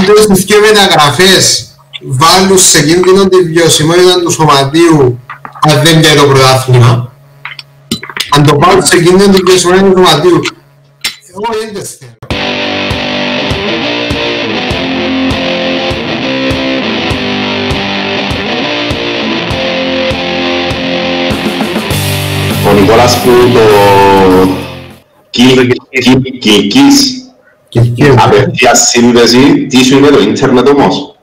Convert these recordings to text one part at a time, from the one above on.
αν τόσες και μεταγραφές βάλουν σε κίνδυνο τη βιωσιμότητα του σωματείου αν δεν πιάει το πρωτάθλημα, αν το πάρουν σε κίνδυνο τη βιωσιμότητα του σωματείου, εγώ δεν θέλω. Ο Νικόλας που το Κιλκής απευθείας σύνδεση, τι σου είναι το ίντερνετ όμως;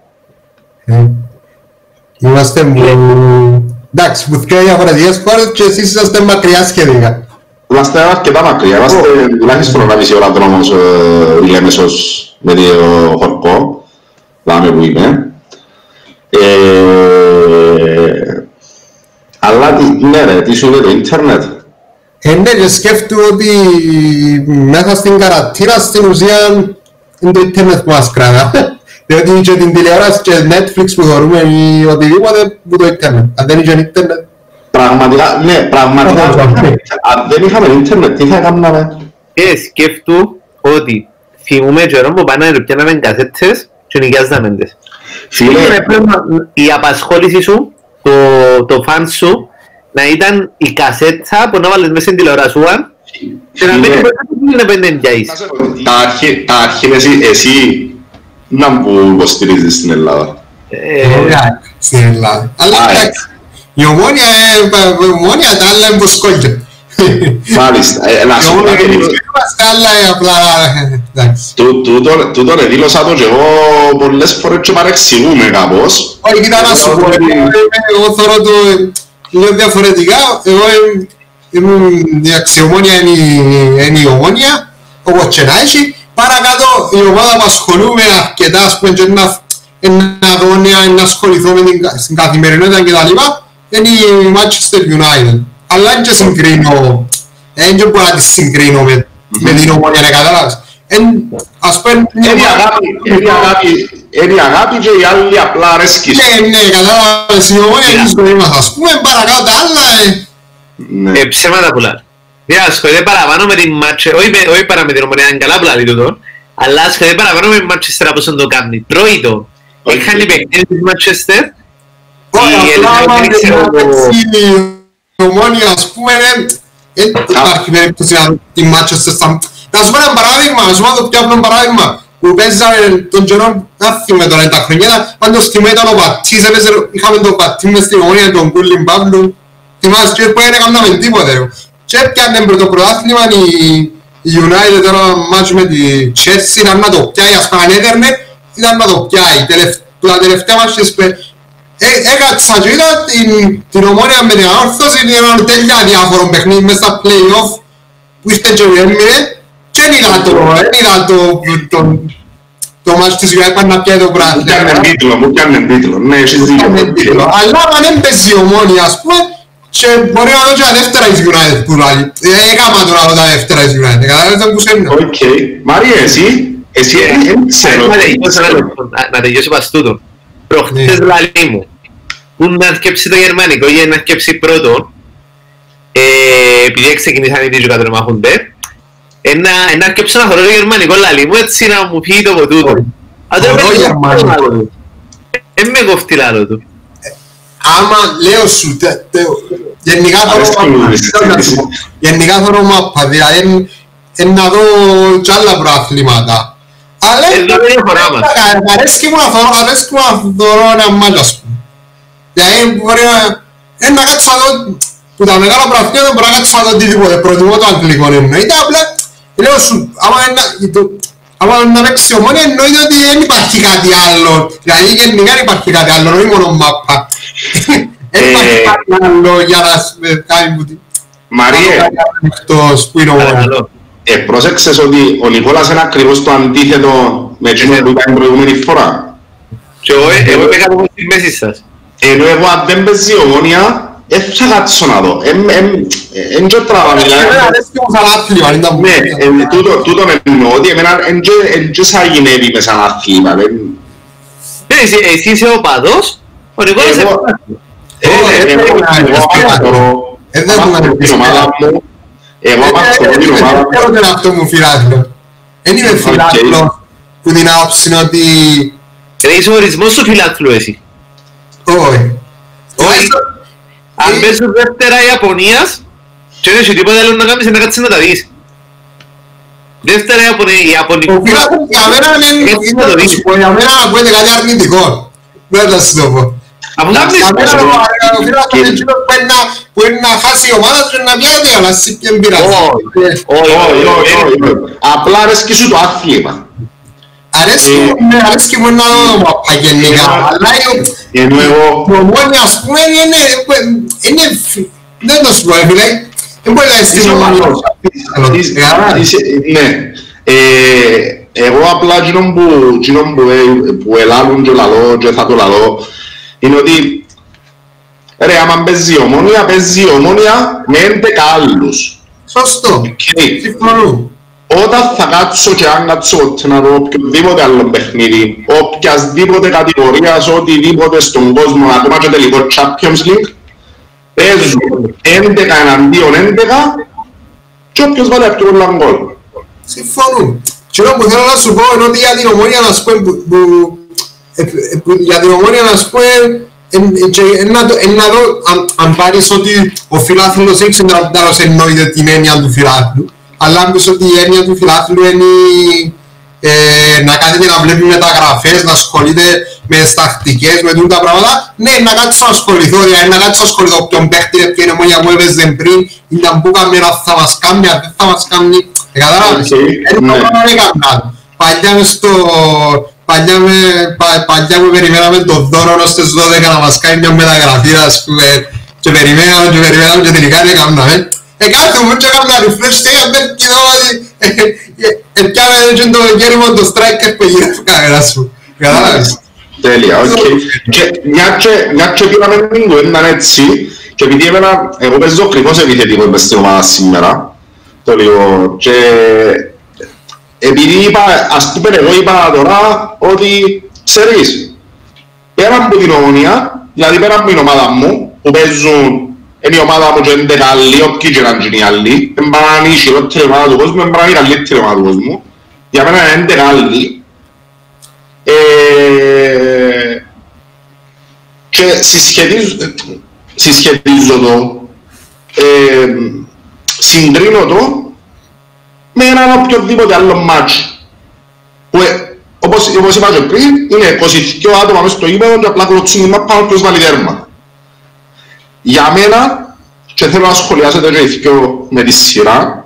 Είμαστε μου... Εντάξει, που δύο διαφορετικές χώρες και εσείς είσαστε μακριά σχεδικά. Είμαστε αρκετά μακριά, είμαστε τουλάχιστον ένα μισή ώρα δρόμος η Λέμεσος με το χορκό, δάμε που είμαι. Αλλά ναι ρε, τι σου είναι το ίντερνετ; Ε, ναι, και σκέφτομαι ότι μέσα στην καρατήρα στην ουσία είναι το ίντερνετ που μας κρατά. Διότι και την τηλεόραση και Netflix που θεωρούμε ή οτιδήποτε που το ίντερνετ. Αν δεν είχε ίντερνετ... Πραγματικά, ναι, πραγματικά. Αν δεν είχαμε ίντερνετ, τι θα κάναμε. Και σκέφτου ότι θυμούμε καιρό που πάνε να πιάναμε κασέτες και νοικιάζαμε τις. Φίλε, Η απασχόληση σου, το, το φαν σου, να ήταν η κασέτα που να βάλεις μέσα στην τηλεορασούα και να μην Φίλε. μπορεί να πέντε πιάσεις. τα αρχή, τα αρχή εσύ, εσύ να που υποστηρίζεις στην Ελλάδα. Ε, Ωραία, στην Ελλάδα. Αλλά Α, εντάξει, η ομόνια, ε, πα- η ομόνια τα άλλα είναι που σκόλια. Μάλιστα, ε, να Η σου πω ομόνια κάτι. που είμαστε άλλα ε, απλά, ε, εντάξει. Τού- τούτο- Τούτον εδήλωσα το και εγώ πολλές φορές και παρεξηγούμε κάπως. Όχι, κοίτα να σου πω, εγώ είμαι- εγώ θεωρώ το ε, λίγο διαφορετικά. Εγώ είμαι- ήμουν η αξιομόνια είναι η- είναι η ομόνια, όπως και να έχει. Παρακάτω η ομάδα που ασχολούμαι αρκετά, ας πούμε, και να, να δω νέα, να ασχοληθώ με την, κα- στην καθημερινότητα και τα λοιπά, είναι η Manchester United. Αλλά δεν και συγκρίνω, δεν μπορώ να τη συγκρίνω με, με την ομόνια, να καταλάβεις. Εν- Ας πούμε, μια Είναι η ομάδα- αγάπη, είναι η αγάπη, είναι η αγάπη και οι άλλοι απλά αρέσκεις. ναι, ναι, κατάλαβες, η ομόνια είναι η ζωή μας, ας πούμε, παρακάτω τα άλλα, ε, Ναι. ε, ψέματα πουλά. Για ασχολείται παραπάνω με την Μάτσε, όχι, με- όχι παρά με την ομονία, είναι καλά που λέει τούτο, αλλά ασχολείται παραπάνω με την Μάτσεστερ από όσο το κάνει. Τρώει το. Όχι. Έχανε παιχνίδι της Μάτσεστερ, Όχι, Η απλά Ελλάδα άμα δεν ξέρω είναι εγώ. έτσι η ομόνια, ας πούμε, δεν δεν υπάρχει περίπτωση να τη Manchester στα... Να σου πω ένα παράδειγμα, να σου πω το πιο απλό παράδειγμα, που παίζαμε τον καιρό, δεν θυμάμαι τώρα είναι τα χρονιά, πάντως θυμάμαι ήταν ο Πατής, έπαιζε, είχαμε τον Πατή μες στην ομόνια, τον Κούλιν Παύλου, θυμάσαι και που δεν έκαναμε τίποτε. ρε. Και έπιανε πρώτο πρωτάθλημα η η United τώρα μάτσο με τη Chelsea, ήταν να το πιάει, ας πούμε, αν έδερνε, ήταν να το πιάει. Τελευ- Τα τελευταία μάτσες που ε- έκατσα και είδα την, την ομόνια με την αόρθωση, είναι ένα τέλεια διάφορο παιχνίδι μες στα play-off που είστε και έμεινε και δεν είδα το, δεν είδα το, το, το μάτς της United να πιάει το Μου πιάνε πράγμα. τίτλο, μου πιάνε τίτλο. Ναι, έχεις δίκιο. Αλλά αν δεν παίζει η ομόνια ας πούμε και μπορεί να δω και τα δεύτερα της United που λέει. Ε, Έκαμα τώρα τα δεύτερα της United, καταλάβετε που σε εννοώ. Οκ. Μαρία, εσύ, εσύ δεν ξέρω. να τελειώσω ένα λεπτό, να- να τελειώσω πας τούτο. Προχτές Ναι. λαλί μου, που να αρκέψει το γερμανικό για να αρκέψει πρώτο, ε, επειδή ξεκινήσαν οι δύο κατρεμάχονται, ένα, ένα αρκέψω να χωρώ το γερμανικό λαλί μου, έτσι να μου φύγει το από τούτο. Αν δεν Χωρώ με γερμανικό. κοφτεί λάλο του. Δεν με κοφτεί λάλο του. άμα λέω σου, τε- τε- γενικά Αρέσκει θέλω μου μάπα, η θέλω να σου συζήτηση. πω. γενικά θέλω μάπα, δηλαδή εν- εν να δω κι άλλα προαθλήματα. Αλλά Εδώ είναι η χώρα μας. ε, μ' αρέσκει μου να θωρώ, αρέσκει μου να θωρώ ένα μάτσο, ας πούμε. Δηλαδή μπορεί να, εν να κάτσω να δω, που τα μεγάλα προαθλήματα δεν μπορώ να κάτσω να δω οτιδήποτε, προτιμώ το αγγλικό εννοείται, απλά λέω σου, άμα είναι να- το- άμα είναι να παίξει ομόνια εννοείται ότι δεν υπάρχει κάτι άλλο, δηλαδή γενικά δεν υπάρχει κάτι άλλο, όχι μόνο μάπα. Δεν υπάρχει Ε, κάτι άλλο για να σ- ε, κάνει που τι- Μαρία, εκτός που είναι ομόνια. Παρακαλώ. ε, πρόσεξες ότι ο Νικόλας είναι ακριβώς το αντίθετο με εκείνο που ήταν την προηγούμενη φορά; Και εγώ εγώ είμαι κάτω στη μέση σας. Ενώ εγώ αν δεν παίζει η ομόνια, δεν θα κάτσω να δω. Εμ- εμ- Εν και τράβαμε, Εμένα δηλαδή. αρέσκει μου σαν άθλημα, είναι τα Ναι, μούτια. ε, τούτο- τούτον εννοώ ότι εμένα εν και- εν και σαν γυναίρι μες σαν αθλήμα. δεν- Ναι, εσύ- Εσύ είσαι ο παδός, ο Νικόλας Εγώ- είναι Ε, Όχι, ε, δεν εγώ- έχουμε να εγώ αρκεστεί άμα αυτό. θεωρώ- Ε, δεν άμα έχουμε να θεωρώ την αρκεστεί ομάδα αυτό. μου, εγώ άμα θεωρώ την ομάδα μου, Δεν είναι αυτό μου φιλάθλο. Δεν είμαι Οκ. φιλάθλο που την άποψη είναι ότι... Ρε είσαι ορισμός του φιλάθλου εσύ. Όχι. Όχι. Αν παίζουν δεύτερα Ιαπωνίας και δεν έχει τίποτα άλλο να κάνεις είναι να κάτσεις να τα δεις. Δεύτερα Ιαπωνία, Ιαπωνικό. Ο φιλάθλος για μένα είναι... Έτσι να το δεις. Για μένα ακούγεται κάτι αρνητικό. Δεν θα σου το πω. Αφού κάνεις Για μένα πόσο- ο φιλάθλος είναι εκείνος που είναι να- που είναι να χάσει η ομάδα του και να πιάνει αλλά εσύ και δεν πειράζει. Όχι, όχι, Όχι, όχι, όχι, όχι, όχι. Απλά αρέσκει σου το άθλημα. Αρέσκει Ε, μου, ναι, αρέσκει μου να δω το μαπά γενικά, ε, αλλά η- Ενώ εγώ η ομόνια ας πούμε είναι, είναι, δεν το σου πω, φίλε, δεν μπορεί να είναι στην Είσαι ομόνια. ομαλός. Είσαι- είσαι- Ναι. Ε, Εγώ απλά εκείνο που, εκείνο που, ε, που ελάλουν και λαλώ και θα το λαλώ είναι ότι ρε άμα παίζει η Ομόνοια, παίζει η Ομόνοια με 11 άλλους. Σωστό, Οκ. συμφωνώ. Όταν θα κάτσω και αν κάτσω ποτέ να δω οποιοδήποτε άλλο παιχνίδι, οποιασδήποτε κατηγορίας, οτιδήποτε στον κόσμο, ακόμα και τελικό Champions League, παίζουν 11 εναντίον 11 και όποιος βάλει πιο πολλά γκολ. Συμφωνώ. Και αυτό που θέλω να σου πω είναι ότι για την ομόνια να σου πω, που- που- ε, ε, που- για την ομόνια να σου πω, ε, ε, και ε, να το- ε, να δω αν- αν πάρεις ότι ο φιλάθλος δεν ξέρω αν τέλος εννοείται την έννοια του φιλάθλου, αλλά αν πεις ότι η έννοια του φιλάθλου είναι ε, να κάθεται να βλέπει μεταγραφές, να ασχολείται με τις τακτικές, με τούτα πράγματα, ναι, να κάτσω να ασχοληθώ, δηλαδή να κάτσω να ασχοληθώ ποιον παίχτη είναι, ποια είναι η ομόνια που έπαιζε πριν, ήταν που κάμει, αν θα μας κάνει, αν δεν θα μας κάνει, ε, κατάλαβες; Οκ, Είναι ναι. το πράγμα δεν έκανα. Παλιά μες στο... Παλιά, με, πα, παλιά που περιμέναμε τον δώρο ως τις 12 να μας κάνει μια μεταγραφή, ας πούμε, και περιμέναμε και περιμέναμε και τελικά δεν έκαναμε. Ε, κάθε μου και έκανα refresh και έκανα και εδώ ότι έπιαμε και το γέριμο το striker που γύρω από κάμερα σου. Κατάλαβες. Τέλεια, οκ. Και μια και- μια και πήραμε την κουβέντα έτσι, και επειδή εμένα, εγώ παίζω ακριβώς επιθετικό μες στην ομάδα σήμερα, το λίγο, και επειδή είπα, ας πούμε εγώ είπα τώρα ότι ξέρεις, πέρα από την ομονία, δηλαδή πέρα από την ομάδα μου, που παίζουν είναι η ομάδα μου και είναι καλή, όποιοι και να είναι οι άλλοι, δεν πάνε να είναι η χειρότερη ομάδα του κόσμου, δεν πάνε να είναι η καλύτερη ομάδα του κόσμου, για μένα είναι καλή, ε, και συσχετίζω, συσχετίζω το, ε, συγκρίνω το με έναν οποιοδήποτε άλλο μάτς. Που ε, όπως, όπως είπα και πριν είναι 22 άτομα μέσα στο γήπεδο και απλά κλωτσούν την μάπα όποιος βάλει τέρμα. Για μένα, και θέλω να σχολιάσετε και οι δυο με τη σειρά,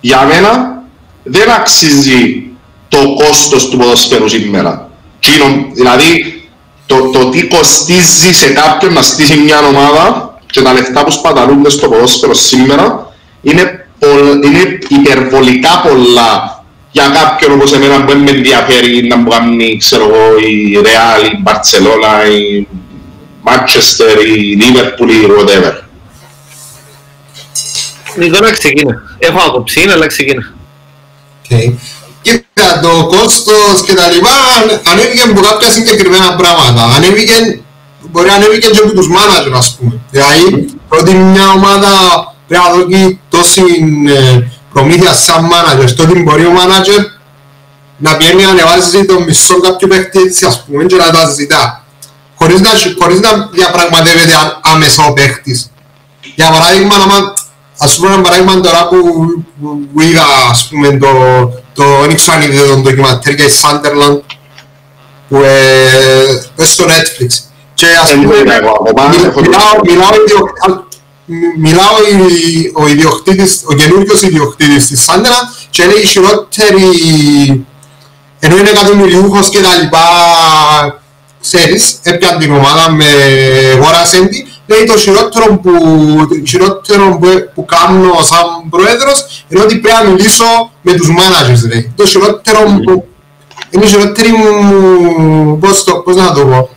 για μένα δεν αξίζει το κόστος του ποδοσφαίρου σήμερα. Κοινο, δηλαδή, το, το τι κοστίζει σε κάποιον να στήσει μια ομάδα και τα λεφτά που σπαταλούνται στο ποδόσφαιρο σήμερα είναι, πολλ- είναι υπερβολικά πολλά για κάποιον όπως εμένα που δεν με ενδιαφέρει να μου κάνει, ξέρω εγώ, η Real, η Barcelona, η Manchester, η Liverpool, η whatever. Νικό να ξεκίνα. Έχω άποψη, αλλά ξεκίνα. Okay. Κοίτα, το κόστος και τα λοιπά ανε- ανέβηκε από κάποια συγκεκριμένα πράγματα. Ανέβηκε, μπορεί να ανέβηκε και από τους μάνατζερ, ας πούμε. Δηλαδή, ότι μια ομάδα πρέπει να δώσει τόση ε, προμήθεια σαν μάνατζερ, τότε μπορεί ο μάνατζερ να πιένει να ανεβάζει το μισό κάποιου παίχτη έτσι, ας πούμε, και να τα ζητά. Χωρίς να, χωρίς να διαπραγματεύεται ά- άμεσα ο παίχτης. Για παράδειγμα, άμα, ας πούμε ένα παράδειγμα τώρα που, που, που είδα, ας πούμε, το, το, δεν ξέρω αν είδε το ντοκιματέρ για η Sunderland, που ε, ε, στο Netflix. Και ας Δεν πούμε, το είδα εγώ ακόμα, μιλάω, έχω το- μιλάω, ιδιοκτ- α, μιλάω η- ο ιδιοκτήτης, ο καινούργιος ιδιοκτήτης της Sunderland και είναι η χειρότερη, ενώ είναι εκατομμυριούχος και τα λοιπά, ξέρεις, έπιαν την ομάδα με αγόρασεν τη, λέει το χειρότερο που, το χειρότερο που, που κάνω σαν πρόεδρος είναι ότι πρέπει να μιλήσω με τους managers, λέει. Το χειρότερο που, είναι η χειρότερη μου, πώς, το, πώς να το πω,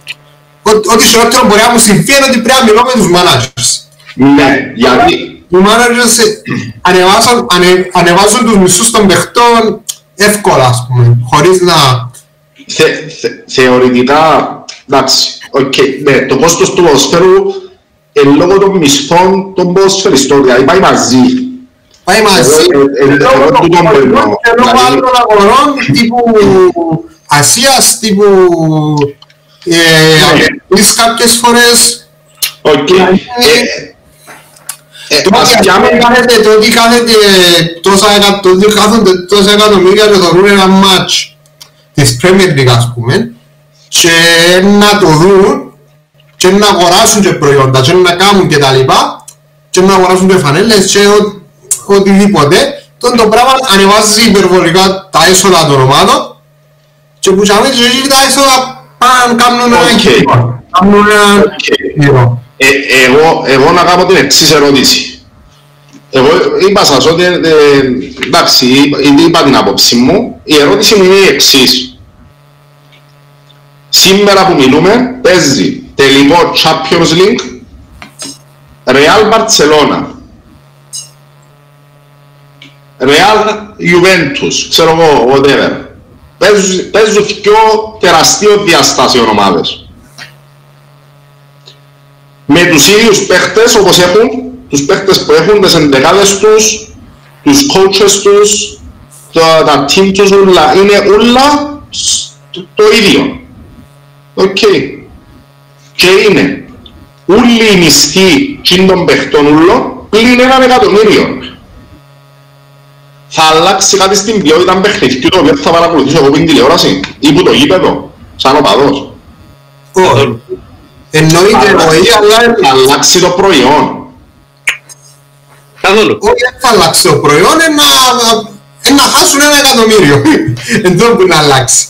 Ό- ό,τι χειρότερο μπορεί να μου συμβεί είναι ότι πρέπει να μιλώ με τους managers. Ναι, γιατί; Οι managers ε, ανεβάζουν, ανε, ανεβάζουν τους μισούς των παιχτών εύκολα, ας πούμε, χωρίς να... θε, θε, θεωρητικά, εντάξει, οκ, ναι, το κόστος του ποδοσφαίρου ε, λόγω των μισθών των ποδοσφαιριστών, δηλαδή πάει μαζί. πάει μαζί. Ε, ε, ε, Λόγω εγώ των τούτον αγορών εννοώ. και λόγω Δηλαδή- άλλων αγορών τύπου Ασίας, τύπου ε, Αμερικής κάποιες φορές. Οκ. Ε, ε, Το ας ότι ας πιάμε- πούμε κάθεται, το ότι κάθεται τόσα εκα- το ότι κάθονται τόσα εκατομμύρια και θωρούν ένα ματς της Premier League ας πούμε και να το δουν και να αγοράσουν και προϊόντα και να κάνουν και τα λοιπά και να αγοράσουν και φανέλες και ο- οτιδήποτε τότε το πράγμα ανεβάζει υπερβολικά τα έσοδα των ομάδων και που τζιαμέ και εκεί τα έσοδα πάνε κάνουν ένα Οκ. γύρο. Κάνουν ένα Οκ. γύρο. Ε, εγώ, εγώ να κάνω την εξής ερώτηση. Εγώ είπα σας ότι, ε, εντάξει, είπα, ήδη είπα την άποψη μου. Η ερώτηση μου είναι η εξής. Σήμερα που μιλούμε, παίζει τελικό Champions League Real Barcelona Real Juventus, ξέρω εγώ, whatever. Παίζουν, παίζουν δυο τεραστίων διαστάσεων ομάδες με τους ίδιους παίχτες όπως έχουν, τους παίχτες που έχουν, τις εντεκάδες τους, τους coaches τους, τα, τα team τους, ούλα, είναι όλα σ- το, το ίδιο. Οκ. Και είναι όλοι οι μισθοί τζείν' των παιχτών ούλων πλην έναν εκατομμύριο. Θα αλλάξει κάτι στην ποιότητα παιχνιδιού το οποίο θα παρακολουθήσω εγώ που είναι τηλεόραση ή που το γήπεδο, σαν οπαδός. Όχι. Εννοείται, όχι, αλλά Θα αλλάξει το προϊόν. Καθόλου. όχι δεν θα αλλάξει το προϊόν, είναι να, είναι να χάσουν ένα εκατομμύριο. Εν τω που να αλλάξει.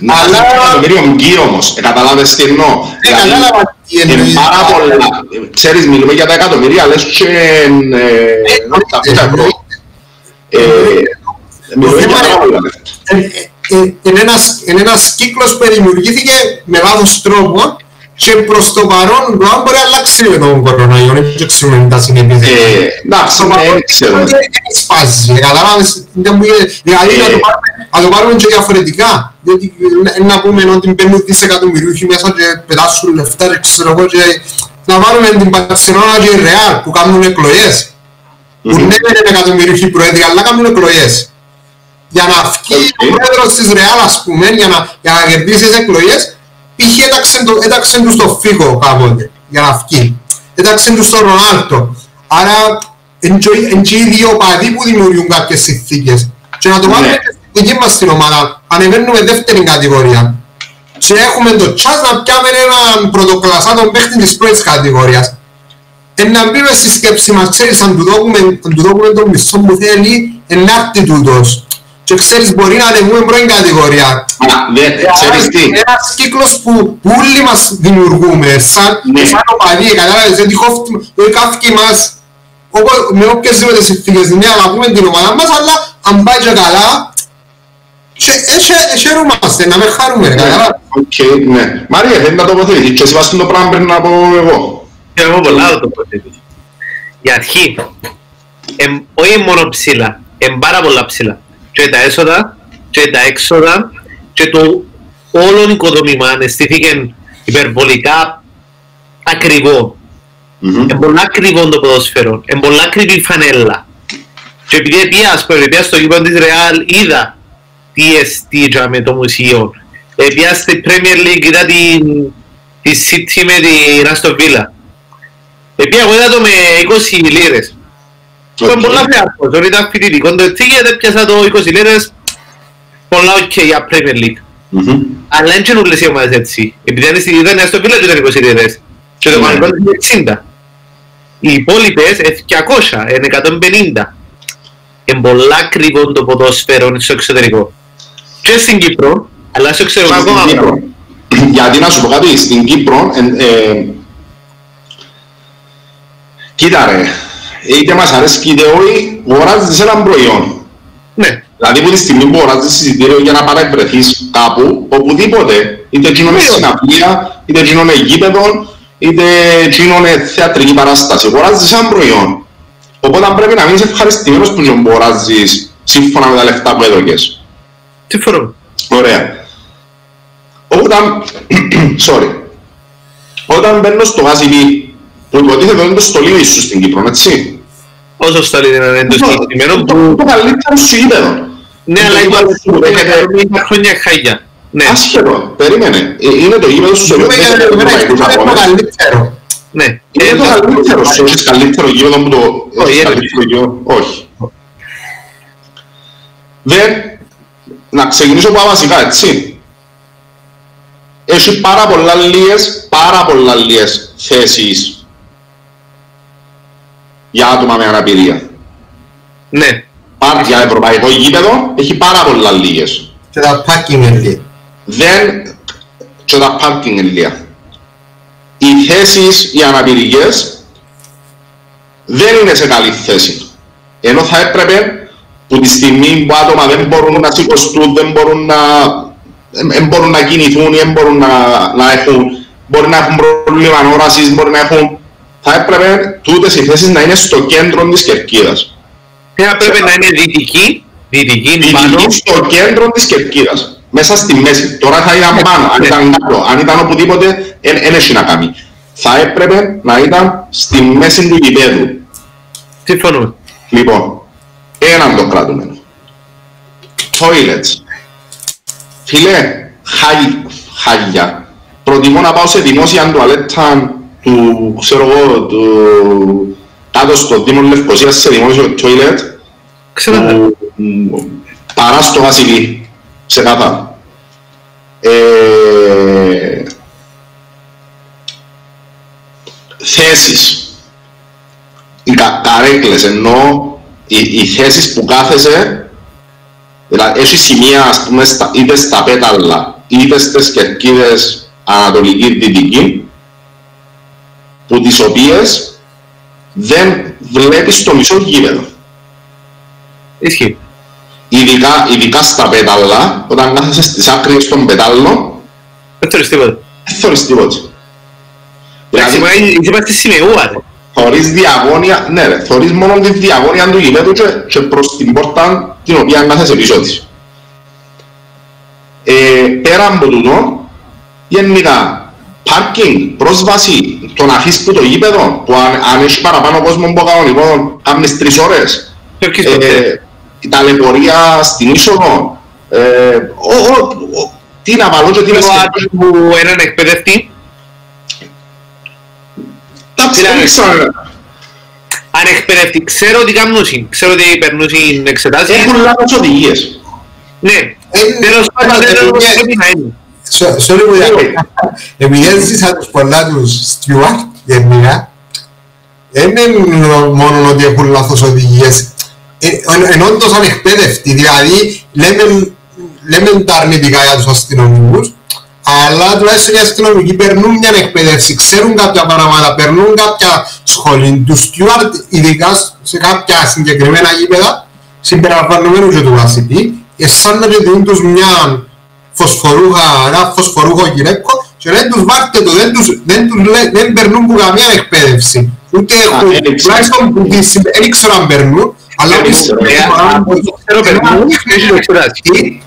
Να Αλλά- αλλά... εκατομμύριο γκί όμως, ε, καταλάβες τι εννοώ. Ε, κατάλαβα τι είναι εννοείς. πάρα πολλά. Ε, Ξέρεις, μιλούμε για τα εκατομμύρια, λες και... ε, τα εννοείται, ευρώ. Ε, Μιλούμε για θέμα πάρα είναι- πολλά λεφτά. Ε, ε, ε, Είναι ένας, είναι ένας κύκλος που δημιουργήθηκε με λάθος τρόπο και προς το παρόν το αν μπορεί να αλλάξει με τον κορονοϊό, δεν ξέρουμε τα συνέπειες. Ε, Εντάξει, Στο παρόν, δεν ξέρω. δεν σπάζει, καταλάβεις, δεν μου γίνεται. Δηλαδή να το πάρουμε- να το πάρουμε και διαφορετικά. Διότι ε, να πούμε ότι μπαίνουν δισεκατομμυριούχοι μέσα και πετάσουν λεφτά και ξέρω εγώ και να βάλουμε την Παρτσελόνα και η Ρεάλ που κάνουν εκλογές. Που Μμμ. ναι δεν είναι εκατομμυριούχοι πρόεδροι αλλά κάνουν εκλογές. Για να βγει ο Οκ. πρόεδρος της Ρεάλ ας πούμε για να, για να κερδίσει τις εκλογές π.χ. έταξε, το, έταξε τους τους το Φίγκο κάποτε για να βγει. Έταξε τους το Ρονάλτο. Άρα είναι και οι δύο ποτζιεί που δημιουργούν κάποιες συνθήκες. Και να το Ναι. βάλουμε και στη δική μας την ομάδα. Ανεβαίνουμε δεύτερη κατηγορία. Και έχουμε το τσάς να πιάμε έναν πρωτοκλασσάτο παίχτη της πρώτης κατηγορίας. Ε, να μπει μες στη σκέψη μας, ξέρεις, αν του δώκουμε, αν του δώκουμε τον μισθό που θέλει, ενάρτη τούτος. Και ξέρεις, μπορεί να ανεβούμε πρώτη κατηγορία. Α, δεν- Ξέρεις τι, Είναι ένας κύκλος που, που όλοι μας δημιουργούμε, σαν, Ναι. σαν οπαδί, κατάλαβες, γιατί χόφτουμε, το καύκι μας, όπως- με οποιασδήποτε συνθήκες, ναι, αγαπούμε την ομάδα μας, αλλά αν πάει και καλά, και ε, ε, χαιρούμαστε, να μεν χαρούμε, ρε, κατάλαβες. Οκ, ναι. Μαρία, θέλει να τοποθετήσεις και εσύ βάζεις το πράγμα πριν να πω εγώ. Θέλω να πω πολλά να το τοποθετήσω. Για αρχή, εμ, όχι μόνο ψηλά, είναι πάρα πολλά ψηλά. Και τα έσοδα, και τα έξοδα, και το όλο οικοδόμημα εχτίστηκε υπερβολικά ακριβό. Μμμ. Είναι πολλά ακριβό το ποδόσφαιρο, είναι πολλά ακριβή η φανέλα. Και επειδή πήγα, ας πούμε, πήγα στο γήπεδο της Ρεάλ, είδα τι εστί με το μουσείο. Ε, Πήγα στη Premier League, είδα την, τη City με την Aston Villa. Ε, πήγα εγώ είδα το με 20 λίρες. Ήταν Οκ. πολλά φιάρκος, όταν ήταν φοιτητικό το ticket, πιάσα το 20 λίρες, πολλά οκ για Premier League. Μμμ. Αλλά δεν είναι όλες οι ομάδες έτσι. Επειδή ήταν στη- ήταν στο Villa και ήταν 20 λίρες. Και το Ναι. Πανεπιστήμιο είναι 60. Οι υπόλοιπες είναι 200, είναι 150. Είναι πολλά ακριβό το ποδόσφαιρο στο εξωτερικό. Και στην Κύπρο, αλλά στο εξωτερικό Στην ακόμα Κύπρο. Γιατί να σου πω κάτι, στην Κύπρο, ε, ε, κοίτα ρε, είτε μας αρέσει είτε όχι, αγοράζεις ένα προϊόν. Ναι, Δηλαδή που τη στιγμή που αγοράζεις εισιτήριο για να παρευρεθείς κάπου, οπουδήποτε, είτε εκείνο είναι Βεβαίως. συναυλία, είτε εκείνο είναι γήπεδο, είτε εκείνο είναι θεατρική παράσταση. Αγοράζεις ένα προϊόν. Οπότε πρέπει να μείνεις ευχαριστημένος που τον αγοράζεις σύμφωνα με τα λεφτά που έδωκες. συμφωνώ. Ωραία. Όταν, sorry, όταν μπαίνω στο Γάσιβι, που υποτίθεται ότι είναι το στολίδι σου στην Κύπρο, έτσι, Όσο στο είναι το συγκεκριμένο Το που... καλύτερο σου γήπεδο. Ναι, αλλά Το είπα γήπεδο σου ότι δέχεται- είναι χρόνια χάγια. Ναι, Άσχετο, περίμενε. Ε, Είναι το γήπεδο σου σε Μιλούμε για ευρωπαϊκούς το ευρωπαϊκούς το αγώνες. καλύτερο. ναι. Είναι Ε, το καλύτερο σου, έχεις καλύτερο γήπεδο που το... Όχι, έχεις είναι. καλύτερο γήπεδο. Όχι. Δεν... Να ξεκινήσω από τα βασικά, έτσι. Έχει πάρα πολλά λίγες, πάρα πολλά λίγες θέσεις για άτομα με αναπηρία. Ναι, Πάρα, για ευρωπαϊκό γήπεδο έχει πάρα πολλά λίγες. Και τα parking είναι. δεν και τα πάρκινγκ είναι λίγα. Οι θέσεις, οι αναπηρικές δεν είναι σε καλή θέση. Ενώ θα έπρεπε που τη στιγμή που άτομα δεν μπορούν να σηκωστούν, δεν μπορούν να, δεν μπορούν να κινηθούν ή δεν μπορούν να, να έχουν, μπορεί να έχουν πρόβλημα όρασης, μπορεί να έχουν, θα έπρεπε τούτες οι θέσεις να είναι στο κέντρο της κερκίδας. θα πρέπει να είναι δυτική, δυτική πάνω. Δυτική στο κέντρο της κερκίδας. Μέσα στη μέση. Τώρα θα ήταν πάνω, αν ήταν κάτω, αν ήταν οπουδήποτε, δεν έχει να κάνει. Θα έπρεπε να ήταν στη μέση του γηπέδου. Συμφωνούμε. Λοιπόν, έναν το κρατούμενο. Toilets. Φίλε, χάγι- χάγια. Προτιμώ να πάω σε δημόσια τουαλέτα του, ξέρω εγώ, του, κάτω στο Δήμο Λευκοσίας σε δημόσιο toilet Ξέρω. που, μ, παρά στο Βασιλή, ξεκάθαρα. Ε, θέσεις. Οι κα, καρέκλες, ενώ οι, οι θέσεις που κάθεσαι, δηλαδή έχει σημεία, ας πούμε, στα, είτε στα πέταλα, είτε στις κερκίδες ανατολική δυτική, που τις οποίες δεν βλέπεις το μισό γήπεδο. Ισχύει. Ειδικά, ειδικά στα πέταλα, όταν κάθεσαι στις άκρες των πετάλων, Δεν θέλεις τίποτα. δεν θεωρείς τίποτα. Εντάξει, μα Δηλαδή, είσαι στη σημεούα, ρε. θωρείς διαγώνια, ναι ρε, θωρείς μόνο τη διαγώνια του γηπέδου και, και προς την πόρτα την οποία κάθεσαι πίσω της. Ε, πέρα από τούτο, γενικά, πάρκινγκ, πρόσβαση, το να αφήσεις που το γήπεδο, που αν, αν έχει παραπάνω κόσμο από κανονικό, κάνεις τρεις ώρες, Φεύγεις ποτέ. ε, η ταλαιπωρία στην είσοδο, ε, ο, ο, ο, τι να βάλω και τι να Εγώ σκεφτώ. άτομο που έναν εκπαιδευτή, Τα δηλαδή- ψήφισα. αν εκπαιδευτή, ξέρω ότι κάνουν, ξέρω ότι περνούν εξετάσεις. Έχουν λάθος οδηγίες. Ναι, Ε, τέλος πάντων ε, δεν ε, πρέπει να είναι. Σο- Sorry που διακόπτω. Επειδή έζησα τους πολλά τους Stewart γενικά, δεν είναι μόνο ότι έχουν λάθος οδηγίες. Ε, εν- Εν όντως ανεκπαίδευτοι, δηλαδή λέμε, λέμε τα αρνητικά για τους αστυνομικούς, αλλά τουλάχιστον οι αστυνομικοί περνούν μια εκπαίδευση, ξέρουν κάποια πράγματα, περνούν κάποια σχολή. Τους Stewart, ειδικά σε κάποια συγκεκριμένα γήπεδα, συμπεριλαμβανομένου και του βασιλή, σαν να δίνουν τους μια φωσφορούχα, ένα φωσφορούχο γυναίκο και δεν τους βάρτε το, δεν, τους, δεν, τους, λέ- δεν περνούν που καμία εκπαίδευση. Ούτε έχουν, δεν ξέρω. τουλάχιστον που τις συμπε- δεν ξέρω αν περνούν, αλλά Δεν ότι ξέρω. συμπεριφορά Από όσο ξέρω περνούν, έχει το εξετάσει. Τι,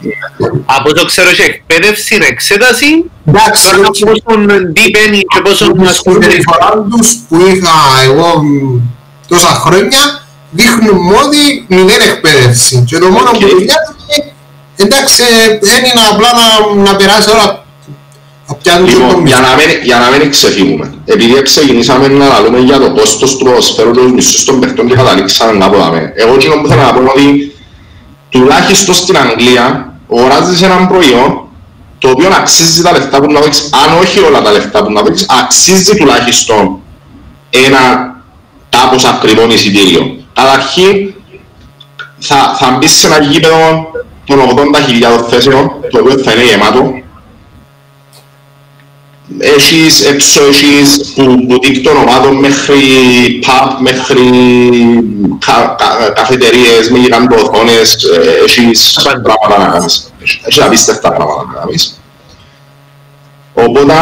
Από όσο ξέρω έχει εκπαίδευση, είναι εξέταση, Εντάξει, τώρα όχι. πόσον μπαίνει και πόσον Την ασχολούνται. συμπεριφορά τους που είχα εγώ μ, τόσα χρόνια δείχνουν ότι είναι εκπαίδευση. Και το μόνο Οκ. που δουλειά τους είναι εντάξει, δεν είναι απλά να, να περάσει ώρα από πιάνουν και Λοιπόν, το για μισό. να μην, για να μην ξεφύγουμε. Επειδή ξεκινήσαμε να λαλούμε για το κόστος του ποδοσφαίρου και τους μισθούς των παιχτών και καταλήξαμε κάπου δάμε. Εγώ εκείνο που θέλω να πω είναι ότι τουλάχιστον στην Αγγλία αγοράζεις έναν προϊόν το οποίο αξίζει τα λεφτά που να δώσεις, αν όχι όλα τα λεφτά που να δώσεις, αξίζει τουλάχιστον ένα κάπως ακριβό εισιτήριο. Καταρχήν, θα, θα μπεις σε ένα γήπεδο των 80.000 θέσεων, το οποίο θα είναι γεμάτο, έχεις έξω, έχεις που μπουτίκ των ομάδων μέχρι pub, μέχρι κα, κα, καφετερίες με γιγαντοοθόνες, ε, έχεις Πάντα. πράγματα να κάνεις. Έχεις απίστευτα πράγματα να κάνεις. Οπότε,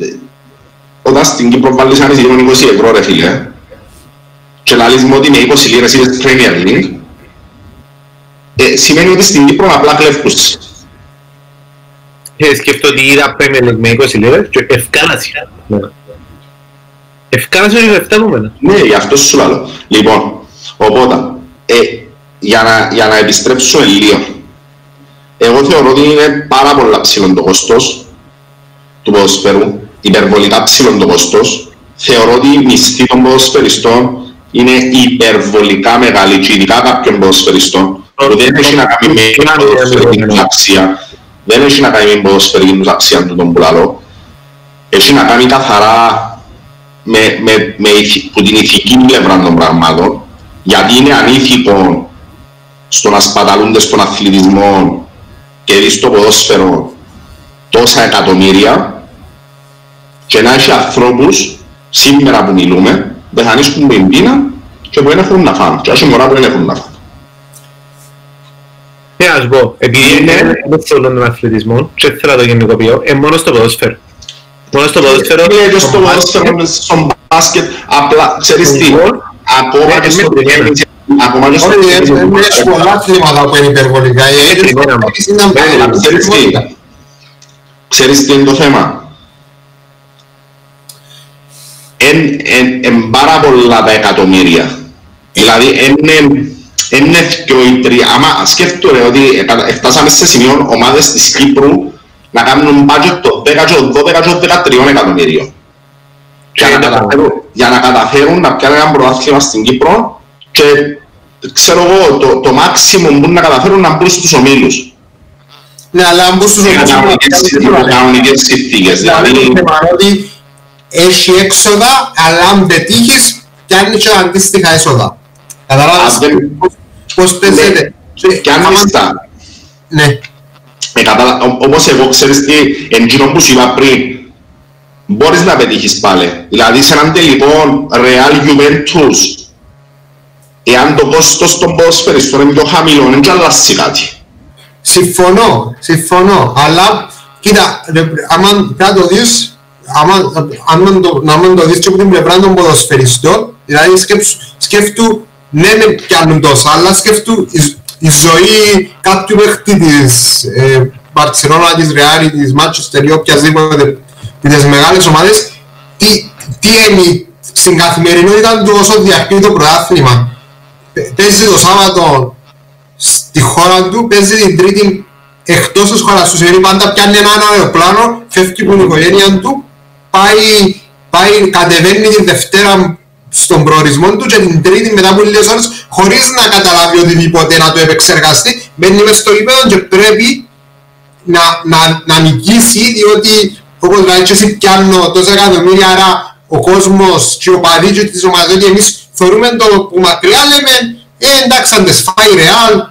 ε, όταν στην Κύπρο βάλεις ένα εισιτήριο 20 ευρώ ρε φίλε, και λαλείς μου ότι με 20 λίρες είδες Premier League, ε, σημαίνει ότι στην Κύπρο απλά κλέφκους. Ε, σκέφτομαι ότι είδα Premier League με 20 λίρες και ευκάλαση. Ευκάλασε ο 27 επόμενα. Ναι, γι' αυτό σου λέω. Λοιπόν, οπότε, ε, για, να, για να επιστρέψω λίγο, εγώ θεωρώ ότι είναι πάρα πολλά ψηλό το κόστος του ποδοσφαίρου, υπερβολικά ψηλό το κόστος. Θεωρώ ότι η μισθή των ποδοσφαιριστών είναι υπερβολικά μεγάλη και ειδικά κάποιων ποδοσφαιριστών που δεν έχει να κάνει με την ποδοσφαιρική αξία, δεν έχει να κάνει με την ποδοσφαιρική αξία του τον πουλαλό, έχει να κάνει καθαρά με, με, με, με την ηθική πλευρά των πραγμάτων, γιατί είναι ανήθικο στο να σπαταλούνται στον αθλητισμό και δεις στο ποδόσφαιρο τόσα εκατομμύρια και να έχει ανθρώπους σήμερα που μιλούμε, πεθανίσκουν με πείνα και που δεν έχουν να φάνε. Και όχι μωρά που δεν έχουν να φάνε. Ναι, ας πω, επειδή είναι δεν θέλω τον αθλητισμό και θέλω να το γενικοποιώ, είναι μόνο στο ποδόσφαιρο. Μόνο στο ποδόσφαιρο... Είναι και στο ποδόσφαιρο, στο μπάσκετ, απλά, ξέρεις τι, ακόμα και στο ταινία, ακόμα και στο ταινία, Έχει πολλά αθλήματα που είναι υπερβολικά. ξέρεις τι, ξέρεις τι είναι το θέμα. Εν πάρα πολλά τα εκατομμύρια. Δηλαδή, είναι δυο ή τρία. Άμα σκέφτομαι ότι φτάσαμε σε σημείο ομάδες της Κύπρου να κάνουν budget το 10, 12, 13 εκατομμύριων. Για να, καταφέρουν, για να καταφέρουν να πιάνουν ένα πρωτάθλημα στην Κύπρο και ξέρω εγώ το, το maximum που να καταφέρουν να μπουν στους ομίλους. Ναι, αλλά αν μπουν στους ομίλους... Με κανονικές συνθήκες. Δηλαδή, ότι έχει έξοδα, αλλά αν πετύχεις, πιάνεις και αντίστοιχα έσοδα. Καταλάβεις πώς παίζεται. Και αν τα... Ναι. Ε, όπως εγώ ξέρεις τι, εντύνο που σου είπα πριν, μπορείς να πετύχεις πάλι. Δηλαδή σε έναν τελικό Real Juventus, εάν το κόστος των ποδοσφαιριστών είναι πιο χαμηλό, δεν και αλλάζει κάτι. Συμφωνώ, συμφωνώ, αλλά κοίτα, άμα πρέπει να το δεις, άμα το δεις και από την πλευρά των ποδοσφαιριστών, δηλαδή σκέφτου, ναι, ναι, πιάνουν τόσα, αλλά σκέφτου η ζωή κάποιου παίχτη της Μπαρτσελώνα, της Ρεάλη, της Μάτσεστερ ή οποιασδήποτε τις μεγάλες ομάδες τι, τι είναι στην καθημερινότητα του όσο διαρκεί το πρωτάθλημα. Παίζει το Σάββατο στη χώρα του, παίζει την Τρίτη εκτός της χώρας του, σημαίνει πάντα πιάνει ένα αεροπλάνο, φεύγει από την οικογένεια του, πάει, πάει κατεβαίνει την Δευτέρα στον προορισμό του και την Τρίτη μετά από λίγες ώρες χωρίς να καταλάβει οτιδήποτε να το επεξεργαστεί, μπαίνει μες στο γήπεδο και πρέπει να, να, να νικήσει διότι όπως λέει και εσύ πιάνω τόσα εκατομμύρια άρα ο κόσμος και ο παδί και της ομάδας και εμείς θεωρούμε το που μακριά λέμε ε εντάξει αν τες φάει ρεάλ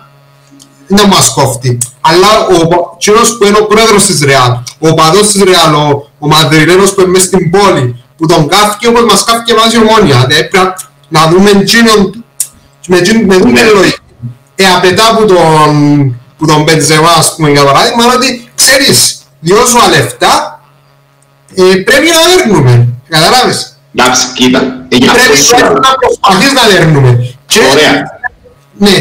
να μας κόφτει αλλά ο κύριος που είναι ο πρόεδρος της Ρεάλ ο παδός της Ρεάλ ο, ο Μαδριλένος που είναι μες στην πόλη που τον κάφηκε όπως μας κάφηκε μας η ομόνια πρέπει να δούμε εκείνον με την λογική ε απαιτά που τον που τον Μπεντζεμά ας πούμε για παράδειγμα ότι ξέρεις διώσου λεφτά ε, πρέπει να δέρνουμε. Καταλάβεις. Εντάξει, κοίτα. Ε, πρέπει να προσπαθείς να δέρνουμε. Ωραία. Ναι.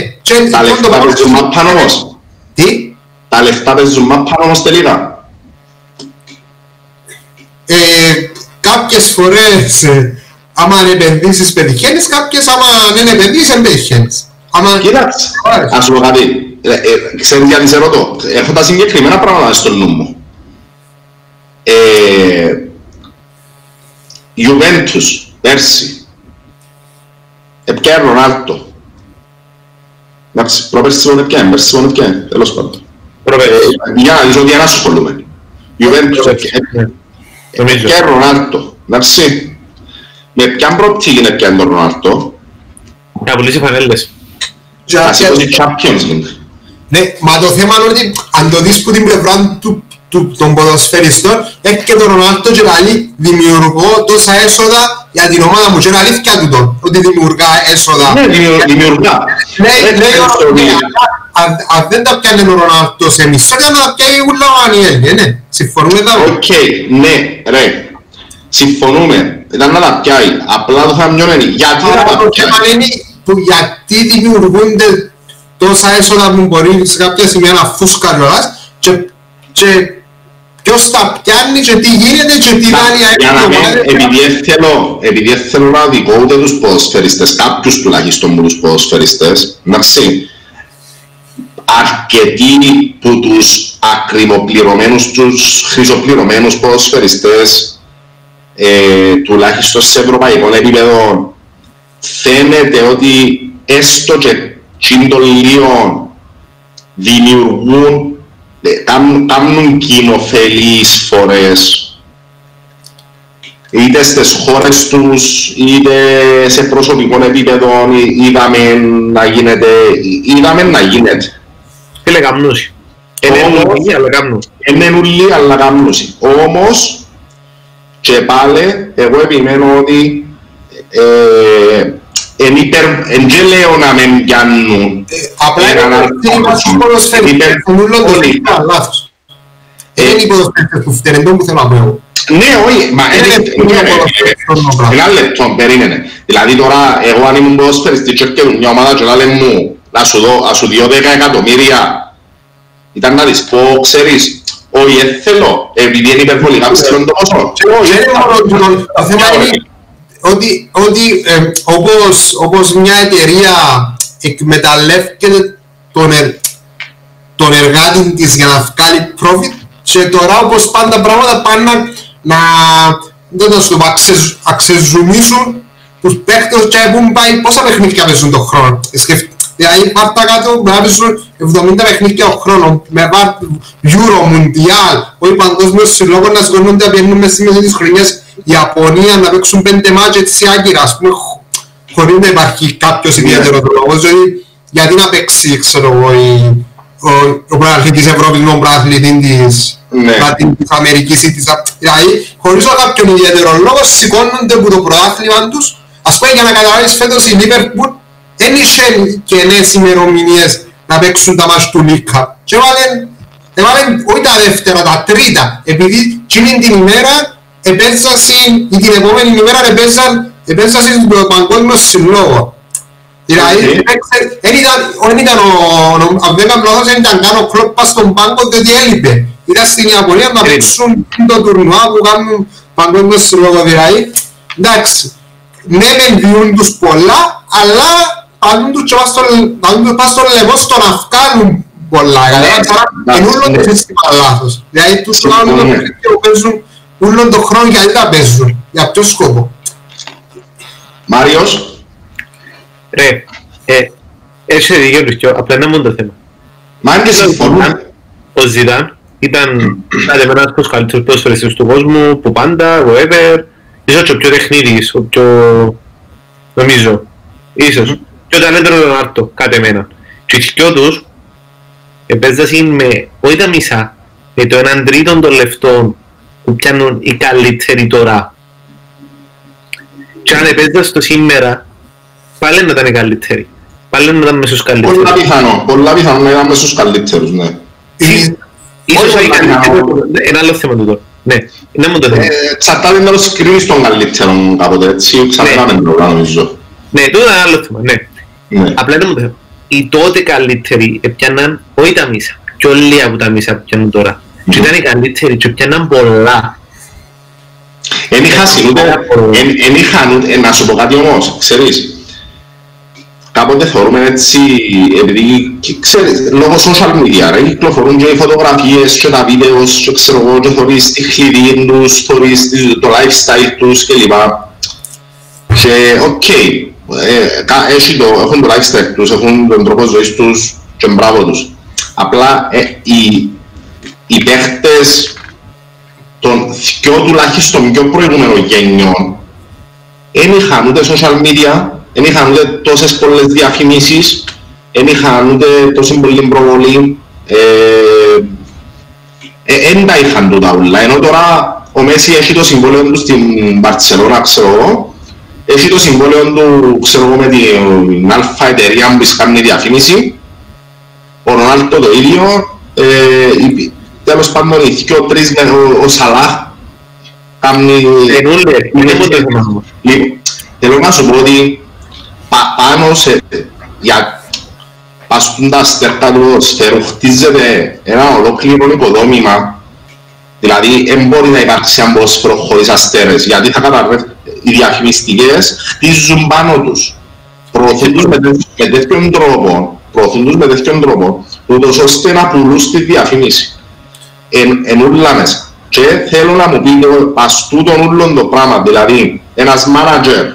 Τα λεφτά παίζουν μάπαν όμως. Τι; Τα λεφτά παίζουν μάπαν όμως τελικά. Ε, κάποιες φορές ε, άμα επενδύσεις πετυχαίνεις, κάποιες άμα δεν επενδύσεις δεν πετυχαίνεις. Κοίταξε, ας σου πω κάτι. Ξέρεις γιατί σε ρωτώ; Έχω τα συγκεκριμένα πράγματα στο νου μου. Ε, Juventus, πέρσι, έπιανε Ρονάλτο; Εντάξει, προπέρσι μόνο έπιανε, πέρσι μόνο έπιανε, τέλος πάντων. Για να δεις ότι ένα ασχολούμαι. Juventus έπιανε Ρονάλτο, εντάξει. Με ποιαν προοπτική είναι έπιανε τον Ρονάλτο; Να πουλήσει φανέλες. Να σηκώσει Champions League. Ναι, μα το θέμα είναι ότι αν το δεις που την πλευρά του του, των ποδοσφαιριστών έρχεται ο Ρονάλτο και λέει δημιουργώ τόσα έσοδα για την ομάδα μου και είναι αλήθεια του τον ότι δημιουργά έσοδα. Ναι δημιουργά. Λέει ο Ρονάλτο αν δεν τα πιάνε ο Ρονάλτο σε μισό για να τα πιάει ούλα ο Ανιέλι ναι. Συμφωνούμε εδώ. Οκ ναι ρε. Συμφωνούμε. Ήταν να τα πιάει. Απλά το θα μειώνει γιατί να τα πιάει; γιατί δημιουργούνται τόσα έσοδα που μπορεί σε κάποια σημεία να φούσκαρει και, και ποιος τα πιάνει και τι γίνεται και τι κάνει Για να μην, επειδή θέλω, επειδή θέλω να οδηγώ ούτε τους ποδοσφαιριστές, κάποιους τουλάχιστον μου τους ποδοσφαιριστές, εντάξει, αρκετοί που τους ακριβοπληρωμένους, τους χρυσοπληρωμένους ποδοσφαιριστές, ε, τουλάχιστον σε ευρωπαϊκό επίπεδο, φαίνεται ότι έστω και τσιν λίγο δημιουργούν, ε, κάνουν κοινοφελείς φορές είτε στις χώρες τους, είτε σε προσωπικό επίπεδο είδαμε να γίνεται, είδαμε να γίνεται. Φίλε καμνούσι. Είναι ουλί αλλά καμνούσι. Είναι ουλί αλλά καμνούσι. Όμως, και πάλι, εγώ επιμένω ότι ε, εν υπερ, εν και λέω να με πιάνουν. Απλά είναι το ποδοσφαίρι, έχουν όλο το λάθος. Είναι οι ποδοσφαίρες που φταίνουν, το που θέλω να πω ναι, όχι, μα ένα λεπτό, περίμενε. Δηλαδή τώρα, εγώ αν ήμουν ποδοσφαιριστή και έρχεται μια ομάδα και λέει μου να σου δω, να σου δω 10 εκατομμύρια ήταν να της πω, ξέρεις, όχι, δεν θέλω, επειδή είναι υπερβολικά ψηλό το ποσό. Το θέμα είναι ότι, ότι ε, όπως, όπως μια εταιρεία εκμεταλλεύεται τον, ερ, τον εργάτη της για να βγάλει profit και τώρα όπως πάντα πράγματα πάνε να δεν το σου πω, αξεζουμίσουν τους παίχτες και που πάει πόσα παιχνίδια παίζουν τον χρόνο. Δηλαδή πάρτα κάτω να παίζουν 70 παιχνίδια τον χρόνο με βάρ Euro, Mundial, όχι παγκόσμιος συλλόγος να σηκώνονται να πιένουν μέσα μέσα της χρονιάς Ιαπωνία να παίξουν πέντε μάτια έτσι άγκυρα, ας πούμε, χωρίς να υπάρχει κάποιος ιδιαίτερος λόγος, δηλαδή γιατί να παίξει, ξέρω εγώ, ο, ο πρωταθλητής Ευρώπης με τον πρωταθλητή της ναι. της Αμερικής ή της... Δηλαδή, χωρίς κάποιον ιδιαίτερος λόγος, σηκώνονται από το πρωτάθλημα τους. Ας πούμε, για να καταλάβεις φέτος η Λίβερπουλ δεν είχε κενές ημερομηνίες να παίξουν τα μάτια του Λίκα. Και έβαλαν, έβαλαν όχι τα δεύτερα, τα τρίτα, επειδή εκείνη την ημέρα επέζασαν, ή την επόμενη ημέρα επέζασαν, επέζασαν στον παγκόσμιο συλλόγο. Δηλαδή, δεν ήταν ο, αν δεν κάνω λάθος, δεν ήταν καν ο κλόπ στον πάγκο, διότι έλειπε. Ήταν στην Ιαπωνία να παίξουν το τουρνουά που κάνουν παγκόσμιο συλλόγο δηλαδή. Εντάξει, ναι μεν βιούν τους πολλά, αλλά παντούν τους πας στο λαιμό στο να βγάλουν πολλά. Είναι όλο το σύστημα λάθος. Δηλαδή τους κάνουν το παιχνίδι που παίζουν όλο τον χρόνο γιατί τα παίζουν. Για ποιο σκόπο. Μάριος. Ρε, ε, έχει δίκιο τους και απλά είναι μόνο το θέμα. Μα αν και συμφωνούν. Ο Ζidane ήταν ένας από τους καλύτερους ποδοσφαιριστές του κόσμου, που πάντα, whatever. Ίσως και ο πιο τεχνίδης, ο πιο... νομίζω. Ίσως. Πιο ταλέντρο Ρονάρτο, κάτι εμένα. Και οι δυο τους επέζασαν με, όχι τα μισά, με το έναν τρίτο των λεφτών που πιάνουν οι καλύτεροι τώρα. Και αν επέζασαν το σήμερα, πάλι να ήταν οι καλύτεροι. Πάλι να ήταν μέσα στους καλύτερους. Πολλά πιθανό, πολλά πιθανό να ήταν μέσα στους καλύτερους, ναι. Ίσως όχι ένα άλλο θέμα τούτο. Ναι, είναι μόνο το θέμα. Εξαρτάται να το συγκρίνεις τον καλύτερο κάποτε, έτσι, ξαρτάμε το νομίζω. Ναι, τούτο είναι ένα άλλο θέμα, ναι. Απλά είναι μόνο το θέμα. Οι τότε καλύτεροι έπιαναν όχι τα μίσα, και όλοι από τα μίσα που πιάνουν τώρα. Και ήταν οι καλύτεροι και πιάναν πολλά. Εν είχαν ούτε, να σου πω κάτι όμως, ξέρεις, κάποτε θωρούμε έτσι, επειδή ξέρεις, λόγω social media, ρε, κυκλοφορούν και οι φωτογραφίες και τα videos και ξέρω εγώ και θωρείς τη χλιδή τους, θωρείς το lifestyle τους κλπ. Και οκ, okay, ε, το, έχουν το lifestyle τους, έχουν τον τρόπο ζωής τους και μπράβο τους. Απλά ε, οι, οι παίχτες των δυο τουλάχιστον πιο προηγούμενων γενιών δεν είχαν ούτε social media, δεν είχαν ούτε τόσες πολλές διαφημίσεις, δεν είχαν ούτε τόση πολύ προβολή, δεν ε, τα είχαν τούτα όλα. Ενώ τώρα ο Μέση έχει το συμβόλαιο του στην Μπαρτσελώνα, ξέρω εγώ, έχει το συμβόλαιο του, ξέρω εγώ, με την αλφα εταιρεία που κάνει διαφήμιση, ο Ρονάλτο το ίδιο, ε, τέλος πάντων οι δυο τρεις με ο, ο Σαλάχ κάνει... Θέλω να σου πω ότι πάνω σε, για παστούν τα στέρτα του ποδοσφαίρου χτίζεται ένα ολόκληρο οικοδόμημα Δηλαδή, δεν μπορεί να υπάρξει αν ποδόσφαιρο χωρίς αστέρες, γιατί θα καταρρεύει οι διαφημιστικές χτίζουν πάνω τους. Προωθούν τους με, με τέτοιον τρόπο, προωθούν τους με τέτοιον τρόπο, ούτως ώστε να πουλούν στη διαφήμιση. Εν, εν ούλα μέσα. Και θέλω να μου πείτε, πας τούτον ούλον το πράγμα, δηλαδή, ένας μάνατζερ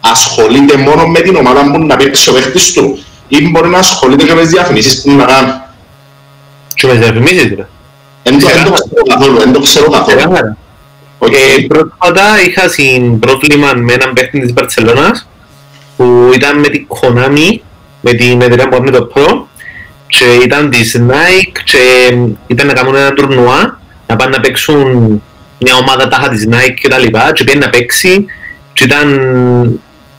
ασχολείται μόνο με την ομάδα που να παίξει ο παίχτης του ή μπορεί να ασχολείται και με τις διαφημίσεις που να κάνει. Και με διαφημίσεις, ρε. Δεν το ξέρω καθόλου, δεν το ξέρω καθόλου. Ε, πρόσφατα είχα πρόβλημα με έναν παίχτη της Μπαρτσελώνας που ήταν με την Konami, με την εταιρεία που έκανε το Pro και ήταν της Nike και ήταν να κάνουν ένα τουρνουά να πάνε να παίξουν μια ομάδα τάχα της Nike και τα λοιπά και πήγαινε να παίξει και ήταν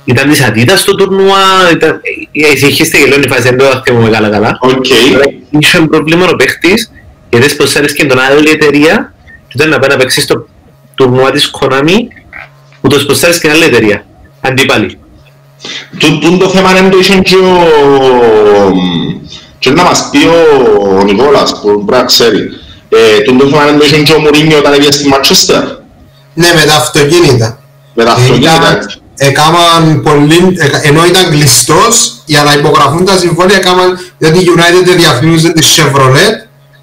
ήταν της Adidas στο τουρνουά, ήταν... Εσυχήστε και λέω η φάση, δεν το θυμούμαι καλά καλά. Είχε πρόβλημα ο παίχτης, γιατί σποσάρεις και τον άλλη εταιρεία και ήταν να πάει να παίξει στο τουρνουά της Konami που το σποσάρεις και άλλη εταιρεία. Αντίπαλοι. Τούν το θέμα είναι το είχε και ο... και να μας πει ο Νικόλας που πρέπει να ξέρει. Τούν το θέμα είναι το είχε και ο Μουρίνιο όταν έγινε στη Μαντσέστερ. Ναι, με τα αυτοκίνητα. Με τα αυτοκίνητα, έτσι έκαναν πολύ, ενώ ήταν κλειστός, για να υπογραφούν τα συμφωνία έκαναν, διότι η United διαφημίζεται τη Chevrolet,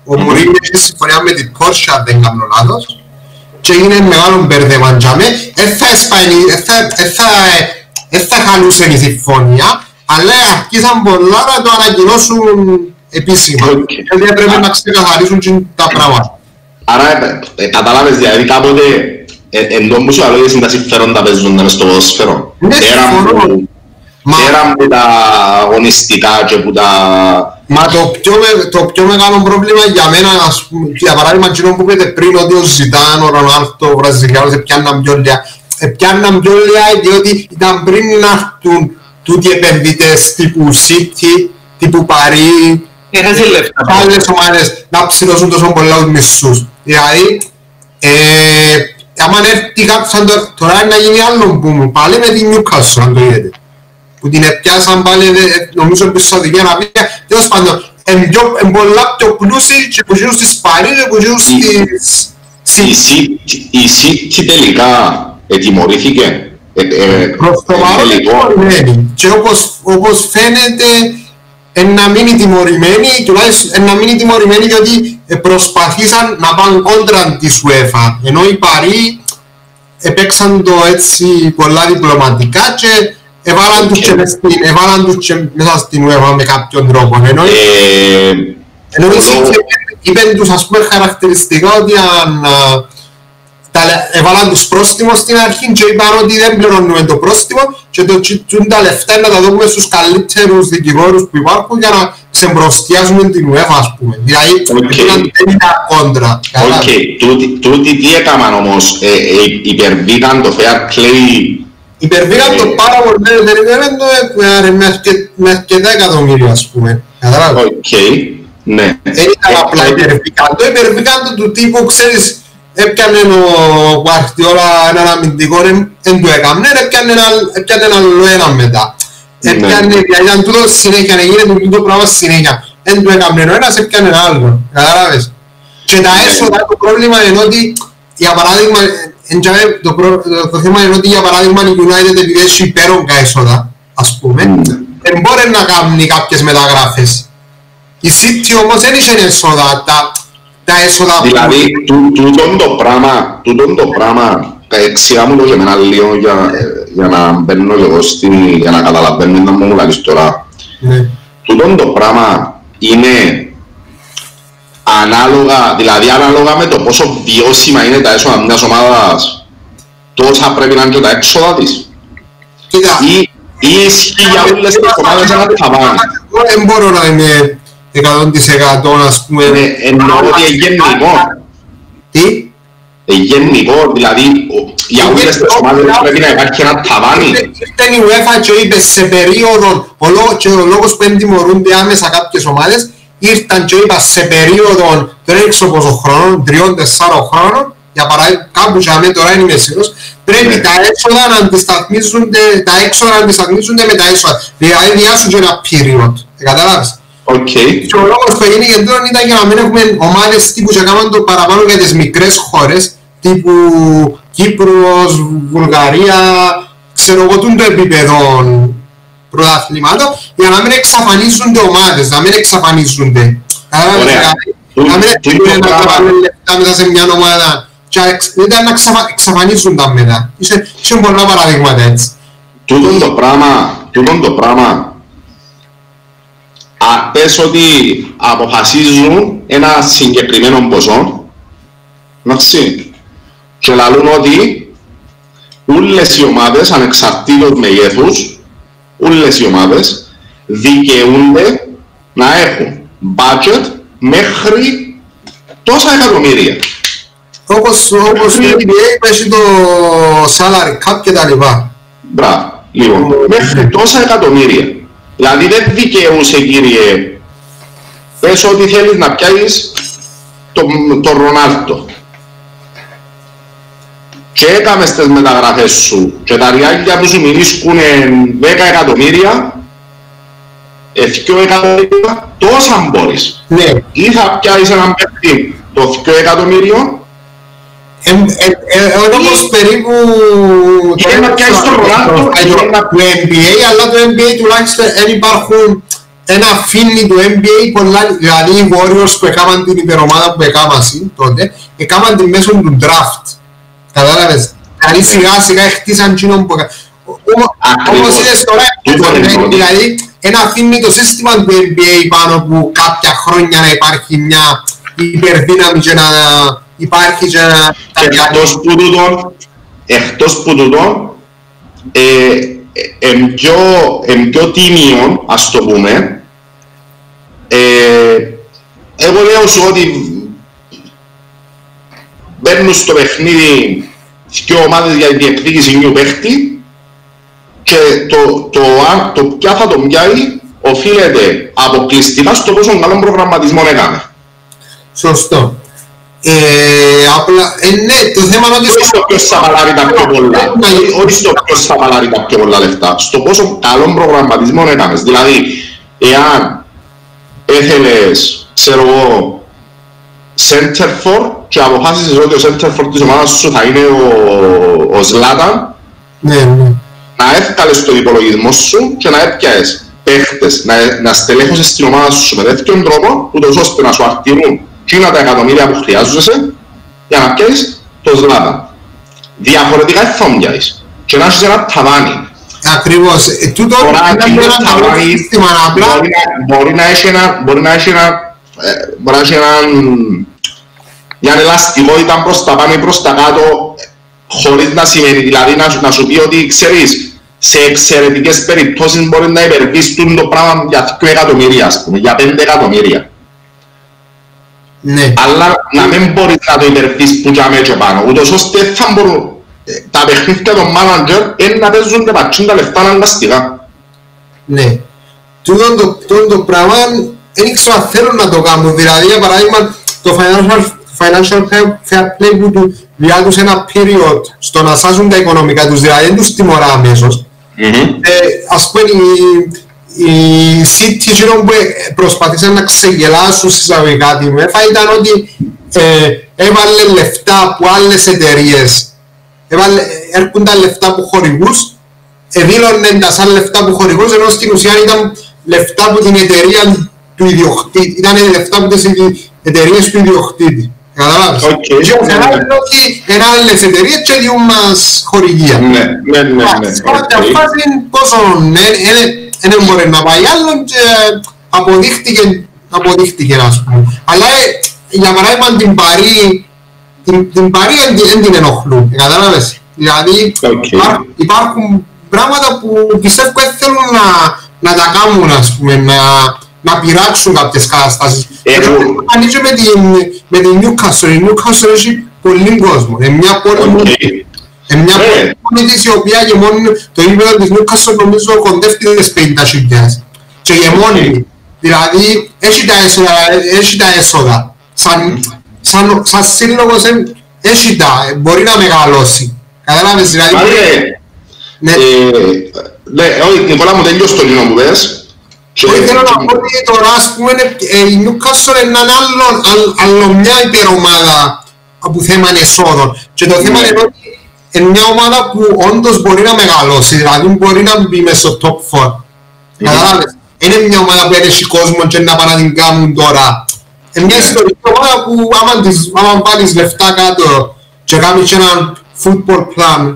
ο Μουρίνιο είχε συμφωνία με την Porsche, αν δεν κάνω λάθος, και έγινε μεγάλο μπερδεμάν για με, δεν θα χαλούσε η συμφωνία, αλλά αρχίσαν πολλά να το ανακοινώσουν επίσημα. Δηλαδή πρέπει να ξεκαθαρίσουν τα πράγματα. Άρα, κατάλαβες, δηλαδή κάποτε Εν τόν που σου αλόγες είναι τα συμφέροντα παίζονται μες στο ποδόσφαιρο. Πέρα από τα αγωνιστικά και από τα... Μα το πιο, το πιο μεγάλο πρόβλημα για μένα, ας πούμε, για παράδειγμα, εκείνο που είπατε πριν, ότι ο Ζητάν, ο Ρονάλτο, ο Βραζιλιάνος, πιάνναν πιόλια. Πιάνναν πιόλια διότι ήταν πριν να έρθουν τούτοι επενδυτές τύπου City, τύπου Παρί, Έχασε λεφτά. Άλλες ομάδες να ψηλώσουν τόσο πολλά τους μισούς. Δηλαδή, ε, άμα έρθει κάποιος σαν τώρα να γίνει άλλο που μου πάλι με την Newcastle αν το είδετε που την έπιασαν πάλι νομίζω πίσω στη Σαουδική Αραβία τέλος πάντων εν πολλά πιο πλούσιοι και που ζουν στις Παρί και που ζουν στις... Η City τελικά ετιμωρήθηκε Προς το παρόν ετιμωρημένη και όπως φαίνεται να μείνει τιμωρημένοι, τουλάχιστον να μείνει τιμωρημένοι διότι προσπαθήσαν να πάνε κόντρα της UEFA. Ενώ οι Παρί επέξαν το έτσι πολλά διπλωματικά και έβαλαν τους και, στην, έβαλαν τους και μέσα στην UEFA με κάποιον τρόπο. Ενώ, ε, ενώ οι είπαν τους ας πούμε χαρακτηριστικά ότι αν έβαλαν τους πρόστιμο στην αρχή και είπαν ότι δεν πληρώνουμε το πρόστιμο και τούτζιν τα λεφτά να τα δούμε στους καλύτερους δικηγόρους που υπάρχουν για να ξεμπροστιάζουμε την UEFA ας πούμε. Δηλαδή okay. δεν είναι κόντρα. Οκ, τούτοι τι έκαναν όμως, ε, ε, υπερβήκαν το fair play Υπερβήκαν το πάρα πολύ, δεν είναι με αρκετά εκατομμύρια ας πούμε. Καταλάβεις. Οκ, ναι. Δεν ήταν απλά υπερβήκαν το, υπερβήκαν το του τύπου, ξέρεις, έπιανε ο Γκουαρτιόλα έναν αμυντικό, δεν το έκαμε, έπιανε ένα άλλο ένα μετά. Ναι. Έπιανε, ήταν τούτο συνέχεια, να γίνεται τούτο πράγμα συνέχεια. Δεν το έκαμε ο ένας, έπιανε ένα άλλο, κατάλαβες. Και τα ναι. έσοδα, το πρόβλημα είναι ότι, για παράδειγμα, το, το θέμα είναι ότι για παράδειγμα η United επειδή έχει υπέρογκα έσοδα, ας πούμε, δεν ναι. μπορεί να κάνει κάποιες μεταγράφες. Η City όμως δεν είχε έσοδα, τα, τα έσοδα Δηλαδή, τούτο το πράγμα, τούτο το πράγμα, εξηγά μου το και εμένα λίγο για, για να μπαίνω και εγώ στην, για να καταλαβαίνω να μου λάβεις τώρα. Ναι. Τούτο το πράγμα είναι ανάλογα, δηλαδή ανάλογα με το πόσο βιώσιμα είναι τα έσοδα μιας ομάδας, τόσα πρέπει να είναι και τα έξοδα της. Κοίτα. Ή, ή ισχύει για όλες τις ομάδες ένα ταβάνι. Δεν μπορώ να είμαι 100% ας πούμε... Ναι, εννοώ ότι είναι γενικό. Τι; Γενικό, δηλαδή για όλες τις ομάδες πρέπει να υπάρχει ένα ταβάνι. Ήρθε η UEFA και είπες σε περίοδο, και ο λόγος που εν τιμωρούνται άμεσα κάποιες ομάδες, ήρθαν και είπας σε περίοδο, δεν ξέρω πόσο χρόνο, τριών-τεσσάρων χρόνων, για παράδειγμα κάπου για μένα τώρα είναι σίγουρος, πρέπει ναι. τα έξοδα να αντισταθμίζονται, τα έξοδα να αντισταθμίζονται με τα έσοδα. Δηλαδή διάς τους και ένα period, καταλάβεις. Οκ. Και ο λόγος που έγινε και τώρα ήταν για να μην έχουμε ομάδες τύπου και κάνουν το παραπάνω για τις μικρές χώρες τύπου Κύπρος, Βουλγαρία, ξέρω εγώ το επίπεδο πρωταθλημάτων για να μην εξαφανίζονται ομάδες, να μην εξαφανίζονται. Κατάλαβες, Ωραία. δηλαδή, Τού- Να μην τούτο έρχονται να πράγμα- βάλουν λεφτά μέσα σε μια ομάδα και εξ- ήταν να εξαφα- εξαφανίζουν τα μετά. Είσαι είσαι πολλά παραδείγματα έτσι. Τούτον το πράγμα, τούτον το πράγμα, α, πες ότι αποφασίζουν ένα συγκεκριμένο ποσό, εντάξει, και λαλούν ότι όλες οι ομάδες, ανεξαρτήτως μεγέθους, όλες οι ομάδες δικαιούνται να έχουν budget μέχρι τόσα εκατομμύρια. Όπως, όπως το NBA έχει το salary cap και τα λοιπά. Μπράβο. Λοιπόν, μέχρι τόσα εκατομμύρια. Δηλαδή δεν δικαιούσε κύριε, πες ότι θέλεις να πιάσεις τον, τον Ρονάλτο. Και έκαμες τις μεταγραφές σου και τα ριάκια που σου μιλήσκουν 10 εκατομμύρια, 2 εκατομμύρια, τόσα μπορείς. Ναι. Ή θα πιάσεις έναν παίκτη το 2 εκατομμύριο Ε, ε, ε, όπως περίπου Και να πιάσεις τον Ρονάλντο, και να- του NBA, αλλά το NBA τουλάχιστον δεν υπάρχουν ένα φίνι του NBA πολλά, δηλαδή οι Warriors που έκαναν την υπερομάδα που έκαναν τότε, έκαναν την μέσω του draft. Κατάλαβες; Δηλαδή σιγά σιγά χτίσαν εκείνον που έκαναν. Ακριβώς. Όπως είδες τώρα, Τούτο είναι το. δηλαδή ένα αφήνει το σύστημα του NBA πάνω που κάποια χρόνια να υπάρχει μια υπερδύναμη και να υπάρχει και να... Και εκτός που τούτον, εκτός που τούτον, ε, ε, εν πιο, εν πιο τίμιο, ας το πούμε, ε, εγώ λέω σου ότι μπαίνουν στο παιχνίδι δύο ομάδες για την διεκδίκηση νιου παίχτη και το, το, αν- το ποια θα τον πιάει οφείλεται αποκλειστικά στο πόσο καλό προγραμματισμό έκανε. Σωστό. Ε, απλά, ε, ναι, το θέμα είναι ότι... Όχι στο ποιος θα παλάρει τα πιο πολλά. Ναι, Όχι στο ποιος θα παλάρει τα πιο πολλά λεφτά. Στο πόσο καλό προγραμματισμό έκανες. Δηλαδή, εάν έθελες, ξέρω εγώ, center for και αποφάσισες ότι ο center for της ομάδας σου θα είναι ο, ο Zlatan, Ναι, ναι. να έφκαλες το υπολογισμό σου και να έπιαες παίχτες, να, να στελέχωσες την ομάδα σου με τέτοιον τρόπο, ούτως ώστε να σου αρτηρούν εκείνα τα εκατομμύρια που χρειάζεσαι για να πιάσεις το Ζλάτα. Διαφορετικά δεν θα μοιάζεις. Και να έχεις ένα ταβάνι. Ακριβώς. Ε, τούτο Μπορεί να είναι εκείνο ένα το καλό ταβάνι σύστημα, απλά... μπορεί να- μπορεί να έχει ένα, μπορεί να έχει ένα, ε, μπορεί να έχει έναν, μια ελαστικότητα προς τα πάνω ή προς τα κάτω χωρίς να σημαίνει, δηλαδή να, σου- να σου πει ότι ξέρεις σε εξαιρετικές περιπτώσεις μπορεί να υπερβείς τούτο το πράγμα για 2 εκατομμύρια, ας πούμε, για 5 εκατομμύρια. Ναι. Αλλά να μην μπορείς να το υπερβείς που για και πάνω, ούτως ώστε θα μπορούν ε, τα παιχνίδια των manager είναι να παίζουν τα πατσούν τα λεφτά αναγκαστικά. Ναι. Τούτο το, τούτο το πράγμα δεν ήξερα αν θέλουν να το κάνουν. Δηλαδή, για παράδειγμα, το financial, financial fair- fair play που του διάδους ένα period στο να σάζουν τα οικονομικά τους, δηλαδή δεν τους τιμωρά αμέσως. Ε, ας πούμε, η, η City εκείνο που ε, προσπαθήσαν να ξεγελάσουν σε εισαγωγικά τη UEFA ήταν ότι ε, έβαλε λεφτά από άλλες εταιρείες. Έβαλε, έρχονταν λεφτά από χορηγούς εδήλωνε τα σαν λεφτά που χορηγός ενώ στην ουσία ήταν λεφτά από την εταιρεία του ιδιοκτήτη. Ήταν λεφτά από τις ειδι- εταιρείες του ιδιοκτήτη. Καταλάβεις. Οκ. Και ο Φεράρι είναι ότι είναι άλλες εταιρείες και διούν μας χορηγία. Ναι, ναι, ναι, ναι. Σε κάποια οκ. φάση πόσο δεν μπορεί να πάει άλλο και αποδείχτηκε, αποδείχτηκε ας πούμε. Αλλά ε, για παράδειγμα την Παρή, την, την Παρή δεν την- δεν την ενοχλούν, κατάλαβες. Δηλαδή Οκ. υπά- υπάρχουν πράγματα που πιστεύω δεν θέλουν να, να τα κάνουν ας πούμε, να, να πειράξουν κάποιες καταστάσεις. Έχουν- Ανοίγει με την, με την Newcastle, η Newcastle έχει πολύ κόσμο, είναι μια πόλη Οκ. Μου είναι μια Ναι. πόλη της η οποία γεμώνει το ύπεδο της Νιούκασολ νομίζω κοντεύει τις 50 και γεμώνει. Δηλαδή έχει τα έσοδα, έχει τα έσοδα. Σαν, σαν, σαν σύλλογος ε, έχει τα, ε, μπορεί να μεγαλώσει. Κατάλαβες δηλαδή. Μάλιστα, Ναι, ε, ναι, όχι, Νικόλα μου τέλειος το λίγο που πες Όχι, θέλω να πω ότι τώρα, ας πούμε, ε, η Newcastle είναι ένα άλλο, άλλο μια υπερομάδα από θέμα εσόδων. Και το θέμα είναι ότι είναι μια ομάδα που όντως μπορεί να μεγαλώσει, δηλαδή μπορεί να μπει μέσα στο top 4. Κατάλαβες; Είναι μια ομάδα που έχει κόσμο και να πάνε να την κάνουν τώρα. Είναι μια ιστορική ομάδα που άμα, τις, άμα βάλεις λεφτά κάτω και κάνεις έναν football plan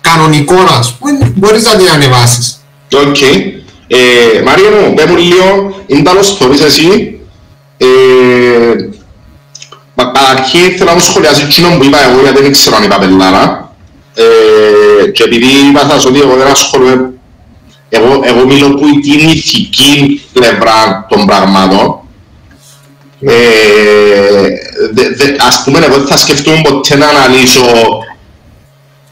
κανονικό, ας πούμε, μπορείς να την ανεβάσεις. Οκ. Ε, Μάρια μου, πέ μου λίγο, είναι τέλος θωρείς εσύ. Ε, Καταρχήν θέλω να μου σχολιάσει εκείνο που είπα εγώ, γιατί δεν ξέρω αν είπα πελάρα. Ε, και επειδή είπα σας ότι εγώ δεν ασχολούμαι, εγώ, εγώ μιλώ που την ηθική πλευρά των πραγμάτων. Ε, δε, δε, ας πούμε, εγώ δεν θα σκεφτούμε ποτέ να αναλύσω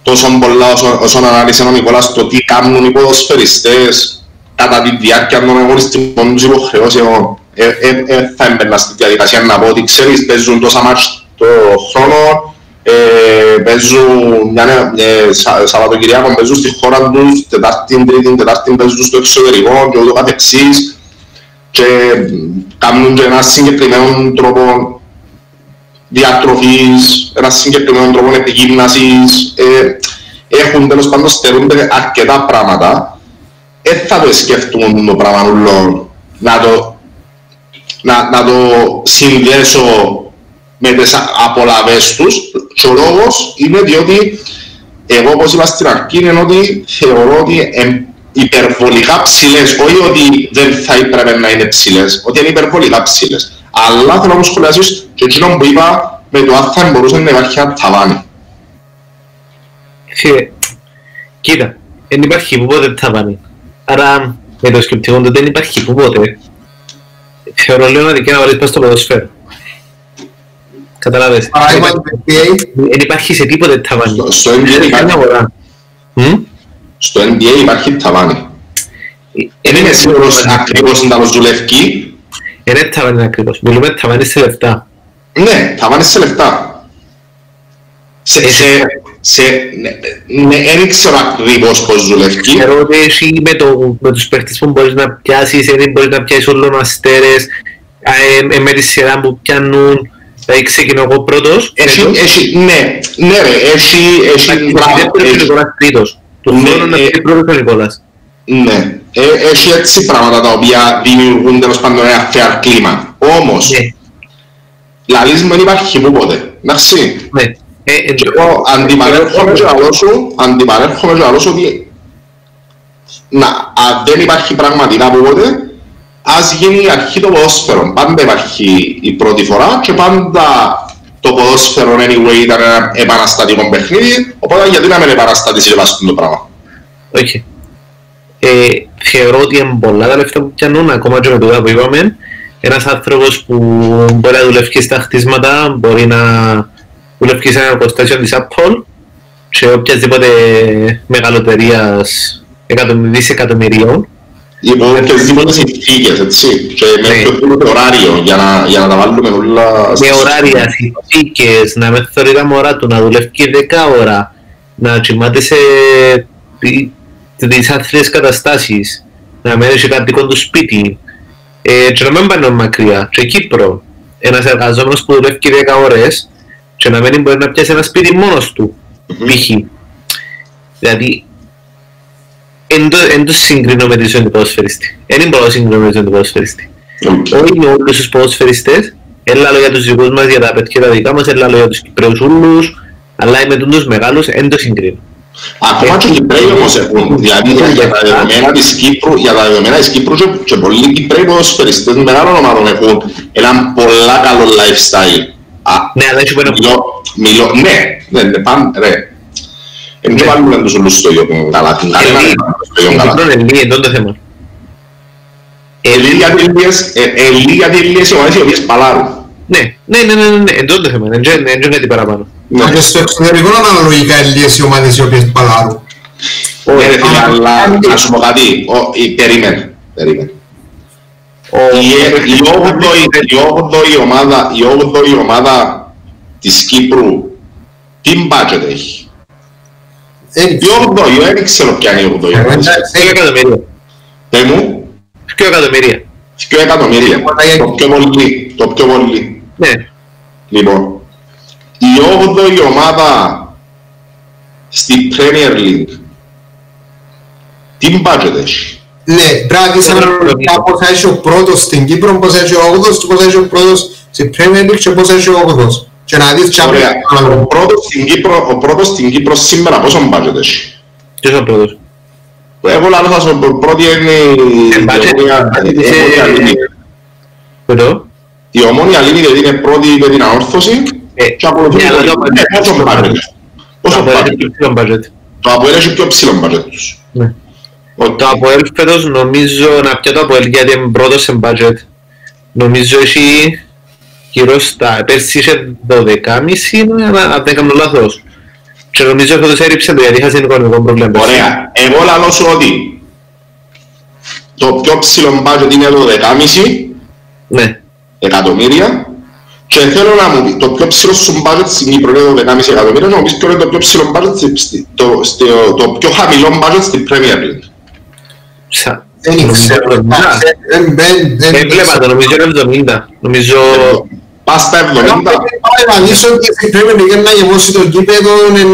τόσο πολλά όσο, όσο αναλύσει ο Νικόλας το τι κάνουν οι ποδοσφαιριστές κατά τη διάρκεια των αγωνιστικών τους υποχρεώσεων ε, ε, ε, θα έμπαιρνα στη διαδικασία να πω ότι ξέρεις παίζουν τόσα μάτς το χρόνο ε, παίζουν μια ε, σα, Σαββατοκυριακό παίζουν στη χώρα τους Τετάρτη, Τρίτη, Τετάρτη παίζουν στο εξωτερικό και ούτω καθεξής και κάνουν και ένα συγκεκριμένο τρόπο διατροφής, ένα συγκεκριμένο τρόπο επικίνησης ε, έχουν τέλος πάντων στερούνται αρκετά πράγματα. Δεν θα το σκεφτούν το πράγμα να το, να, να το συνδέσω με τις απολαβές τους και ο λόγος είναι διότι εγώ όπως είπα στην αρχή είναι ότι θεωρώ ότι υπερβολικά ψηλές, όχι ότι δεν θα έπρεπε να είναι ψηλές, ότι είναι υπερβολικά ψηλές. Αλλά θέλω να μου σχολιάσεις και εκείνο που είπα με το αν θα μπορούσε να υπάρχει ένα ταβάνι. Κοίτα, δεν υπάρχει ποτέ ταβάνι. Άρα με το σκεπτικό ότι δεν υπάρχει ποτέ. Θεωρώ λίγο αδικία να βάλεις πάνω στο ποδοσφαίρο. Καταλάβες. Δεν υπάρχει σε τίποτε ταβάνι. Στο NBA υπάρχει. Στο NBA υπάρχει ταβάνι. Δεν είμαι σίγουρος ακριβώς να το δουλεύει. Είναι ταβάνι ακριβώς. Μιλούμε ταβάνι σε λεφτά. Ναι, ταβάνι σε λεφτά. Σε, σε, σε, ναι, δεν ξέρω ακριβώς πώς δουλεύει. Ξέρω ότι εσύ με, το, με τους παίχτες που μπορείς να πιάσεις, δεν μπορείς να πιάσεις όλων αστέρες, ε, με τη σειρά που πιάνουν, δηλαδή ξεκινώ εγώ πρώτος. Έχει, έχει, ναι, ναι ρε, έχει, έχει, δεύτερος και Νικόλας τρίτος; Του χρόνου να πει πρώτος ο Νικόλας. Ναι, έχει έτσι πράγματα τα οποία δημιουργούν τέλος πάντων ένα fair κλίμα. Όμως, λαλείς μου δεν υπάρχει που ποτέ, εντάξει. Ναι. Εγώ αντιπαρέρχομαι και λαλό σου, αντιπαρέρχομαι και λαλό σου ότι να, αν δεν υπάρχει πραγματικά από πότε, ας γίνει η αρχή το ποδόσφαιρο. Πάντα υπάρχει η πρώτη φορά και πάντα το ποδόσφαιρο anyway ήταν ένα επαναστατικό παιχνίδι, οπότε γιατί να μην επαναστατήσει και βάσκουν το πράγμα. Όχι. Ε, θεωρώ ότι είναι πολλά τα λεφτά που πιάνουν, ακόμα και με το που είπαμε, ένας άνθρωπος που μπορεί να δουλεύει στα χτίσματα, μπορεί να δουλεύει σε ένα εργοστάσιο της Apple και οποιασδήποτε μεγαλοτερίας δισεκατομμυρίων. Υπό οποιασδήποτε συνθήκες, έτσι, και με ναι. οποιοδήποτε ωράριο για να, για να τα βάλουμε όλα... Με ωράρια, συνθήκες, να με θεωρεί τα μωρά του, να δουλεύει 10 ώρα, να κοιμάται σε τις άθλιες καταστάσεις, να μένει σε κατοικό του σπίτι, ε, και να μην πάνε μακριά, και Κύπρο, ένας εργαζόμενος που δουλεύει 10 ώρες, και να μην μπορεί να πιάσει ένα σπίτι μόνος του, π.χ. Δηλαδή, δεν το συγκρίνω με τη ζωή του ποδοσφαιριστή. Δεν μπορώ να συγκρίνω με τη ζωή του ποδοσφαιριστή. Όχι με όλους τους ποδοσφαιριστές, έλα για τους δικούς μας, για τα παιδιά τα δικά μας, έλα για τους Κυπρέους ούλους, αλλά με τους μεγάλους δεν το συγκρίνω. Ακόμα και οι Κυπρέοι όμως έχουν, δηλαδή για τα δεδομένα της Κύπρου, για τα δεδομένα της Κύπρου και πολλοί Κυπρέοι ποδοσφαιριστές μεγάλων ομάδων έχουν έναν πολλά καλό lifestyle. Ναι, αλλά έτσι μπορεί να Μιλώ, ναι, ναι, ναι, πάνε, ρε. Εμείς δεν βάλουμε τους όλους στο ίδιο καλά. Την καλή να είναι λίγοι, εντός το θέμα. Λίγοι γιατί λίγες ομάδες οι οποίες παλάρουν. Ναι, ναι, ναι, ναι, ναι, εντός το θέμα, δεν είναι κάτι παραπάνω. Ναι, και στο εξωτερικό αναλογικά λίγες οι ομάδες οι οποίες παλάρουν. Όχι, ρε φίλε, αλλά να σου πω κάτι, περίμενε, περίμενε. Η 8η ομάδα της Κύπρου τι budget έχει; Η 8η, δεν ξέρω ποια είναι η 8η. Ένα εκατομμύριο. Πέ μου. 2 εκατομμυρία. 2 εκατομμύρια. Το πιο πολύ. Το πιο πολύ. Ναι. Λοιπόν, η 8η ομάδα στη Premier League τι budget έχει; Ναι, πρέπει να δεις αναλογικά πώς έχει ο πρώτος στην Κύπρο, πώς έχει ο 8ος και πώς έχει ο πρώτος στην Premier League και πώς έχει ο 8ος. Και να δεις Ωραία. Ο πρώτος στην Κύπρο, ο πρώτος στην Κύπρο σήμερα πόσο budget έχει. Ποιος είναι ο πρώτος. Εγώ λαλό θα σου πω, πρώτη είναι η Πρωτό. Η ομόνια λύνει γιατί είναι πρώτη με την αόρθωση και ακολουθεί πόσο budget. Πόσο budget. Το Αποέλ έχει πιο ψηλό budget τους. Το Αποέλ φέτος νομίζω να πιω το Αποέλ γιατί είναι πρώτος σε budget. Νομίζω έχει γύρω στα... Πέρσι είχε 12,5 αν δεν κάνω λάθος. Και νομίζω φέτος έριψε το γιατί είχα οικονομικό πρόβλημα. Ωραία. Εγώ λαλώ σου ότι το πιο ψηλό budget είναι 12,5 ναι. εκατομμύρια και θέλω να μου πει, το πιο ψηλό σου budget στην Κύπρο είναι 12,5 εκατομμύρια, να μου πεις ποιο είναι το πιο ψηλό budget, το, το, το πιο χαμηλό budget στην Premier League. Δεν ξέρω. Έβλεπα το, νομίζω είναι 70. Νομίζω... Πας στα 70. Εμφανίσω ότι πρέπει να γεμώσει το κήπεδο,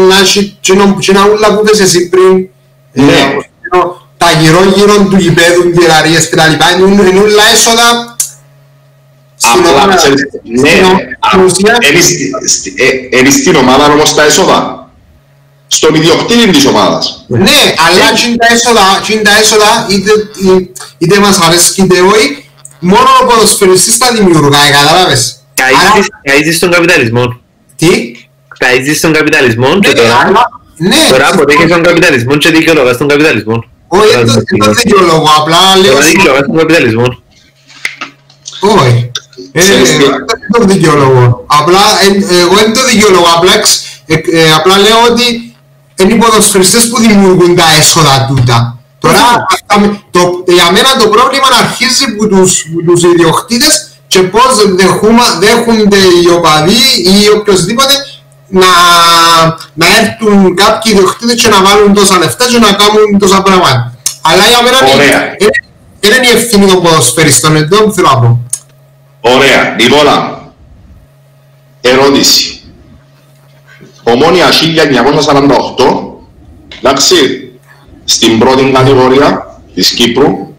να έχει κοινά ούλα που πες εσύ πριν. Ναι. Τα γύρω γύρω του γηπέδου, γεραρίες και τα λοιπά, είναι ούλα έσοδα Απλά, ναι, είναι στην ομάδα όμως τα έσοδα. Στον ιδιοκτήτη της ομάδας. Ναι, αλλά και τα έσοδα, είτε μας αρέσει είτε όχι, μόνο ο ποδοσφαιριστής τα δημιουργάει, κατάλαβες. Καΐζεις στον καπιταλισμό. Τι; Καΐζεις στον καπιταλισμό και Ναι, τώρα... Ναι. Τώρα αποτέχεις τον καπιταλισμό και δικαιολογάς τον καπιταλισμό. Όχι, δεν το δικαιολογώ, απλά λέω... Τώρα δικαιολογάς τον καπιταλισμό. Όχι. Ε, Δεν το δικαιολογώ. Απλά, ε, εγώ δεν το δικαιολογώ, απλά, ε, απλά λέω ότι είναι οι ποδοσφαιριστές που δημιουργούν τα έσοδα τούτα. Τώρα, το, για μένα το πρόβλημα αρχίζει από τους, τους ιδιοκτήτες και πώς δεχούμα, δέχονται οι οπαδοί ή οποιοδήποτε να, να έρθουν κάποιοι ιδιοκτήτες και να βάλουν τόσα λεφτά και να κάνουν τόσα πράγματα. Αλλά για μένα δεν είναι η ευθύνη των ποδοσφαιριστών, εδώ θέλω να πω. Ωραία. Λοιπόν, ερώτηση. Ομόνια 1948, εντάξει, στην πρώτη κατηγορία της Κύπρου,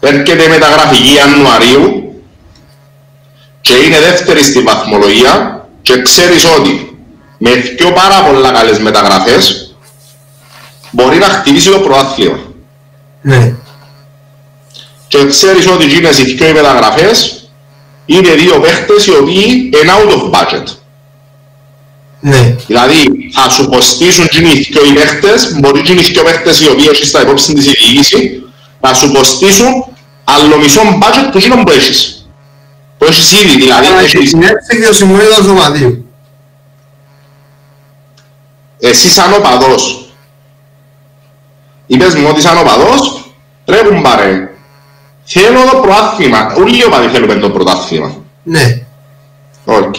έρχεται μεταγραφική Ιανουαρίου και είναι δεύτερη στη βαθμολογία και ξέρεις ότι με πιο πάρα πολλά καλές μεταγραφές μπορεί να χτυπήσει το προάθλημα. Ναι. Και ξέρεις ότι γίνες οι δυο μεταγραφές είναι δύο παίχτες οι οποίοι είναι out of budget. Ναι. Δηλαδή θα σου κοστίσουν και οι δυο παίχτες, μπορεί και οι δυο παίχτες οι οποίοι έχεις στα υπόψη της διοίκηση, να σου κοστίσουν άλλο μισό budget που γίνουν που έχεις. Που έχεις ήδη, δηλαδή έχεις... Είναι έτσι και ο Σιμουέλας Δωματίου. Εσύ σαν οπαδός, είπες μου ότι σαν οπαδός, πρέπει πάρε. Θέλω το προάθλημα, όλοι οι οπαδοί θέλουμε το πρωτάθλημα. Ναι. Οκ.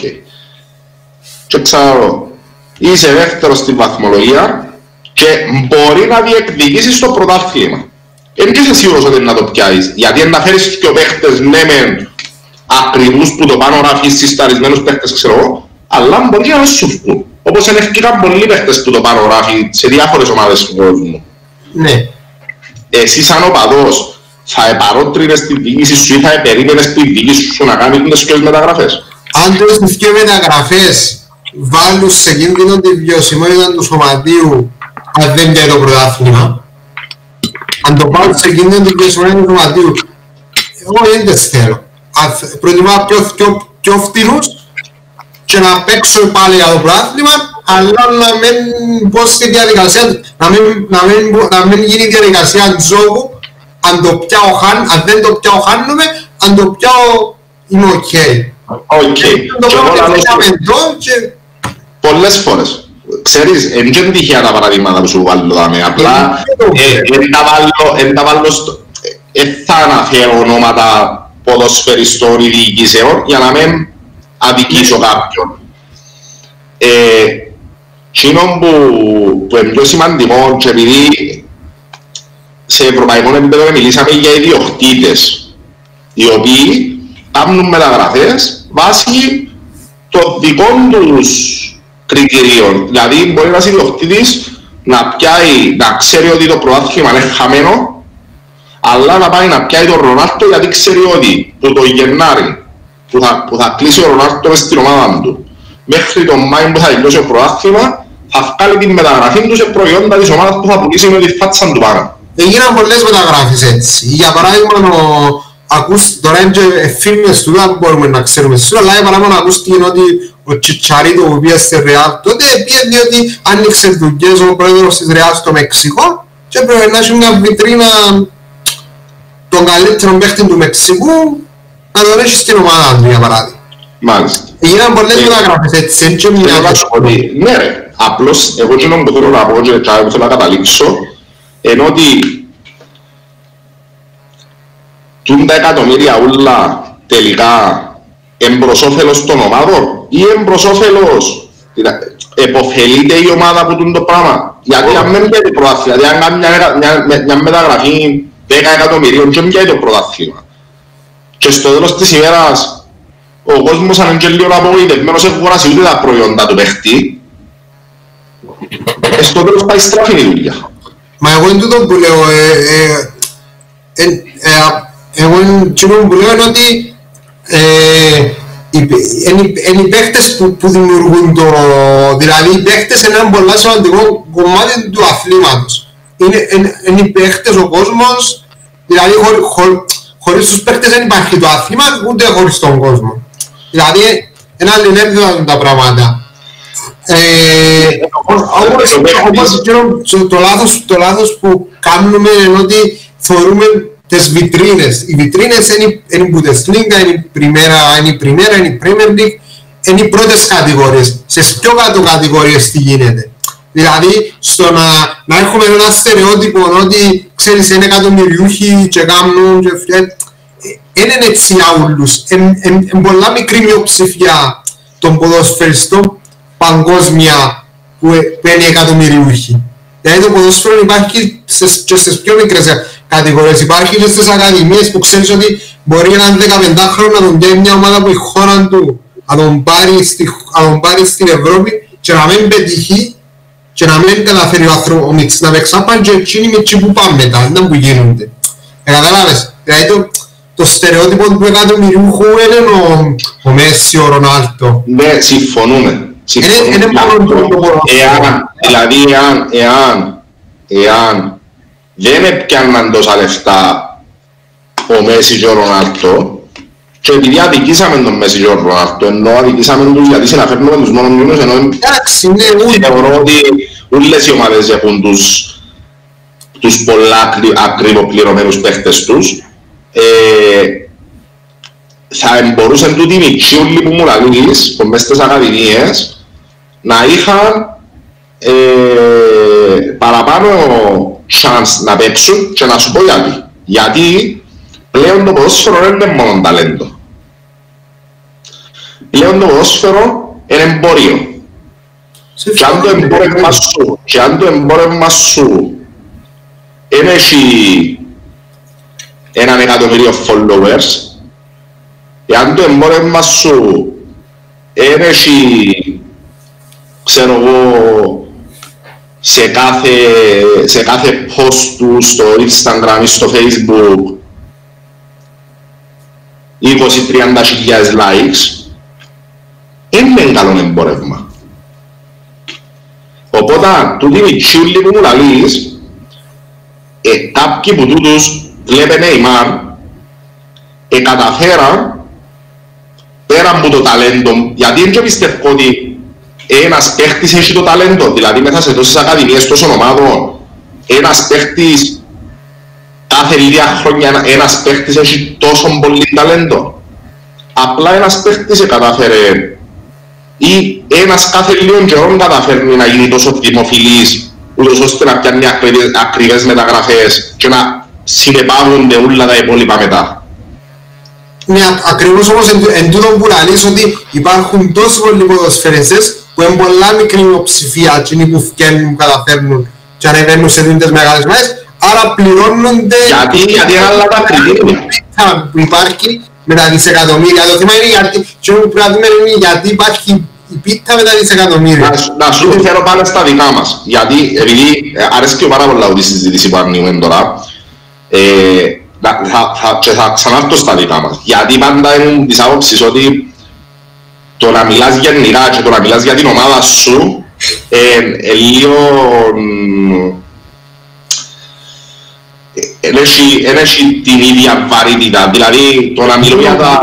Και ξέρω, είσαι δεύτερο στην βαθμολογία και μπορεί να διεκδικήσεις το πρωτάθλημα. Δεν είσαι σίγουρος ότι να το πιάσεις, γιατί να φέρεις και ο παίχτες ναι μεν ακριβούς που το πάνω γράφεις στις ταρισμένους παίχτες ξέρω εγώ, αλλά μπορεί να σου βγουν. Όπως ενευκήκαν πολλοί παίχτες που το πάνω γράφει σε διάφορες ομάδες του κόσμου. Ναι. Εσύ σαν οπαδός θα επαρότρινες την διοίκηση σου ή θα επερίμενες την διοίκηση σου να κάνεις τις δυο μεταγραφές; Αν τις δυο μεταγραφές βάλουν σε κίνδυνο τη βιωσιμότητα του σωματείου αν δεν πιάει το πρωτάθλημα, αν το πάρουν σε κίνδυνο τη βιωσιμότητα του σωματείου, εγώ δεν τις θέλω. Προτιμάω πιο, πιο, πιο φτηνούς και να παίξω πάλι για το πρωτάθλημα, αλλά να μην πω στη διαδικασία, να μην, να μην, να μην γίνει η διαδικασία τζόγου, αν το πιάω χάν, αν δεν το πιάω χάνουμε, αν το πιάω είμαι OK. OK. Και εγώ λαλώ πολλές φορές. Ξέρεις, δεν είναι τυχαία τα παραδείγματα που σου βάλω δάμε, απλά δεν τα βάλω στο... Δεν θα αναφέρω ονόματα ποδοσφαιριστών ή διοικήσεων για να μην αδικήσω κάποιον. Εκείνο που, που είναι πιο σημαντικό και επειδή σε ευρωπαϊκό επίπεδο μιλήσαμε για ιδιοκτήτες οι οποίοι κάνουν μεταγραφές βάσει των δικών τους κριτηρίων. Δηλαδή μπορεί ένας ιδιοκτήτης να πιάει, να ξέρει ότι το πρωτάθλημα είναι χαμένο αλλά να πάει να πιάει τον Ρονάρτο γιατί ξέρει ότι που το Γενάρη που θα, που θα κλείσει ο Ρονάρτο στην ομάδα του μέχρι τον Μάιο που θα τελειώσει ο πρωτάθλημα θα βγάλει την μεταγραφή του σε προϊόντα της ομάδας που θα πουλήσει με τη φάτσα του πάνω. Έγιναν πολλές μεταγράφεις έτσι. Για παράδειγμα, ο, ακούς, τώρα είναι φίλμες του, δεν μπορούμε να ξέρουμε σίγουρα, αλλά για παράδειγμα ακούστηκε ότι ο Τσιτσαρίτο που πήγε στη Ρεάλ τότε πήγε διότι άνοιξε δουλειές ο πρόεδρος της Ρεάλ στο Μεξικό και πρέπει να έχει μια βιτρίνα τον καλύτερο παίχτη του Μεξικού να τον έχει στην ομάδα του για παράδειγμα. Μάλιστα. Έγιναν πολλές ε, μεταγράφες έτσι, έτσι και μια... Ναι ρε, απλώς εγώ και που θέλω να πω και που θέλω να καταλήξω ενώ ότι τούν τα εκατομμύρια ούλα τελικά εμπρος όφελος των ομάδων ή εμπρος όφελος εποφελείται η ομάδα που τούν το πράγμα; Γιατί αν δεν παίρνει πρωτάθλημα, δηλαδή αν κάνει μια, μια, μια μεταγραφή 10 εκατομμυρίων και πιάει το πρωτάθλημα; Και στο τέλος της ημέρας ο κόσμος αν είναι και λίγο απογοητευμένος έχει αγοράσει ούτε τα προϊόντα του παίχτη και στο τέλος πάει στράφη η δουλειά. Μα εγώ είναι τούτο που λέω, ε, ε, ε, εγώ είναι τούτο που λέω είναι ότι είναι οι παίχτες που, που δημιουργούν το... Δηλαδή οι παίχτες είναι ένα πολύ σημαντικό κομμάτι του αθλήματος. Είναι, είναι οι παίχτες, ο κόσμος, δηλαδή χωρί, χωρί, χωρίς τους παίχτες δεν υπάρχει το αθλήμα ούτε χωρίς τον κόσμο. Δηλαδή είναι αλληλένδυτα τα πράγματα. Όπως το λάθος, το λάθος που κάνουμε είναι ότι θεωρούμε τις βιτρίνες. Οι βιτρίνες είναι, είναι η Bundesliga, είναι η Primera, είναι η Primera, είναι η Premier League, είναι οι πρώτες κατηγορίες. Σε πιο κάτω κατηγορίες τι γίνεται. Δηλαδή, στο να, να έχουμε ένα στερεότυπο ότι ξέρεις είναι εκατομμυριούχοι και κάνουν και φτιάχνουν. Δεν είναι έτσι για όλους. Είναι πολλά μικρή μειοψηφιά των ποδοσφαιριστών παγκόσμια που είναι εκατομμυριούχοι. Δηλαδή το ποδόσφαιρο υπάρχει και στις πιο μικρές κατηγορίες. Υπάρχει και στις ακαδημίες που ξέρεις ότι μπορεί έναν 15χρονο να τον κάνει μια ομάδα που η χώρα του να τον πάρει, στη, να τον πάρει στην Ευρώπη και να μην πετυχεί και να μην καταφέρει ο άνθρωπος να παίξει απάν και εκείνοι με που πάμε μετά, δεν που γίνονται. Ε, καταλάβες, δηλαδή το, το στερεότυπο του εκατομμυριούχου είναι ο, ο Μέση, ο Ρονάλτο. Ναι, συμφωνούμε. Είναι μόνο το Εάν, δηλαδή εάν, εάν, εάν δεν έπιαναν τόσα λεφτά ο Μέση και ο Ρονάλτο. Και επειδή αδικήσαμε τον Μέση και ο Ρονάλτο ενώ αδικήσαμε τους γιατί συναφέρνουμε τους μόνος μήνους ενώ ναι, θεωρώ ότι όλες οι ομάδες έχουν τους τους πολλά ακριβοπληρωμένους παίχτες τους. Ε, θα μπορούσαν τούτοι οι μητσιούλοι που μου λαλείς, που μες στις ακαδημίες, να είχαν ε, παραπάνω chance να παίξουν και να σου πω γιατί. Γιατί πλέον το ποδόσφαιρο δεν είναι μόνο ταλέντο. Πλέον το ποδόσφαιρο είναι εμπόριο. Και αν το εμπόρευμα σου, και αν το εμπόρευμα σου δεν έχει έναν εκατομμύριο followers, εάν το εμπόρευμα σου δεν έχει ξέρω εγώ, σε κάθε, σε κάθε post του στο Instagram ή στο Facebook 20-30 χιλιάδες likes, είναι καλό εμπόρευμα. Οπότε, τούτοι μητσούλοι που μου λαλείς, ε, κάποιοι που τούτους βλέπουν Neymar, ε, καταφέραν πέρα από το ταλέντο, γιατί δεν πιστεύω ότι ένας παίχτης έχει το ταλέντο, δηλαδή μέσα σε τόσες ακαδημίες τόσων ομάδων, ένας παίχτης κάθε λίγα χρόνια ένας παίχτης έχει τόσο πολύ ταλέντο. Απλά ένας παίχτης κατάφερε ή ένας κάθε λίγο καιρό καταφέρνει να γίνει τόσο δημοφιλής ούτως ώστε να πιάνει ακριβές μεταγραφές και να συνεπάγονται όλα τα υπόλοιπα μετά. Ναι, ακριβώς όμως εν, εν τούτο που λαλείς ότι υπάρχουν τόσο πολλοί ποδοσφαιριστές που είναι πολλά μικρή μειοψηφία εκείνοι που φτιάχνουν, που καταφέρνουν και ανεβαίνουν σε δίνητες μεγάλες μάχες, άρα πληρώνονται... Γιατί, γιατί είναι άλλα τα κριτήρια. που υπάρχει με τα δισεκατομμύρια. Το θέμα είναι γιατί, και που πρέπει να δούμε είναι γιατί υπάρχει η πίτα με τα δισεκατομμύρια. Να, σου- να σου φέρω πάλι στα δικά μας. Γιατί επειδή ε, αρέσκει πάρα πολλά ότι η συζήτηση που ανοίγουμε τώρα, ε, να, θα, θα, και θα ξανάρθω στα δικά μας. Γιατί πάντα ήμουν της άποψης ότι το να μιλάς γενικά και το να μιλάς για την ομάδα σου ε, ε, λίγο μ, ε, εν έχει- εν έχει την ίδια βαρύτητα. Δηλαδή, το να μιλώ για, τα,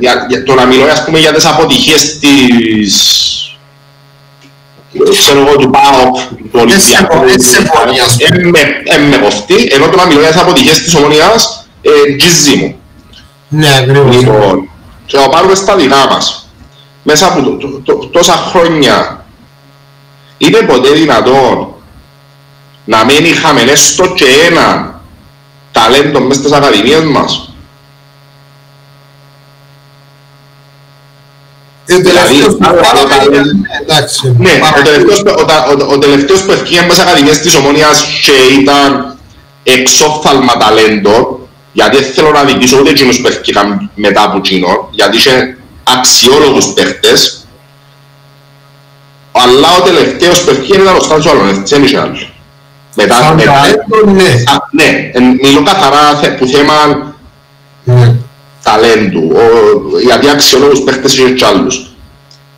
για, για, το να μιλώ, ας πούμε, για τις αποτυχίες της ξέρω εγώ του ΠΑΟΚ, του Ολυμπιακού, έτσι σε πονεί, ας πούμε. ε, με- ε, με κοφτεί, ενώ το να μιλώ για τις αποτυχίες της Ομονίας, ε, γκίζι μου. Ναι, ακριβώς. Λοιπόν, και να πάρουμε στα δικά μας. Μέσα από το, το, το- τόσα χρόνια, είναι ποτέ δυνατόν να μην είχαμε έστω και ένα ταλέντο μέσα στις ακαδημίες μας; Ε, ο τελευταίος που δηλαδή, πάραμε αλλά- ήταν- εντάξει, Ναι, πάρα ο τελευταίος, που- ο, τα- ο, ο τελευταίος που ευκήγε μέσα στις ακαδημίες της Ομόνιας και ήταν εξόφθαλμα ταλέντο, γιατί δεν θέλω να δικήσω ούτε εκείνους που ευκήγαν μετά από εκείνο, γιατί είχε αξιόλογους παίχτες, αλλά ο τελευταίος που ευκήγε ήταν ο Στάνσο Αλονέτης, δεν είχε άλλος. Μετά, Σαν μετά, ταλέντο, ναι. Α, ναι, ε, μιλώ καθαρά θε- που θέμα Ναι. ταλέντου, ο, γιατί αξιόλογους παίχτες είχε κι άλλους.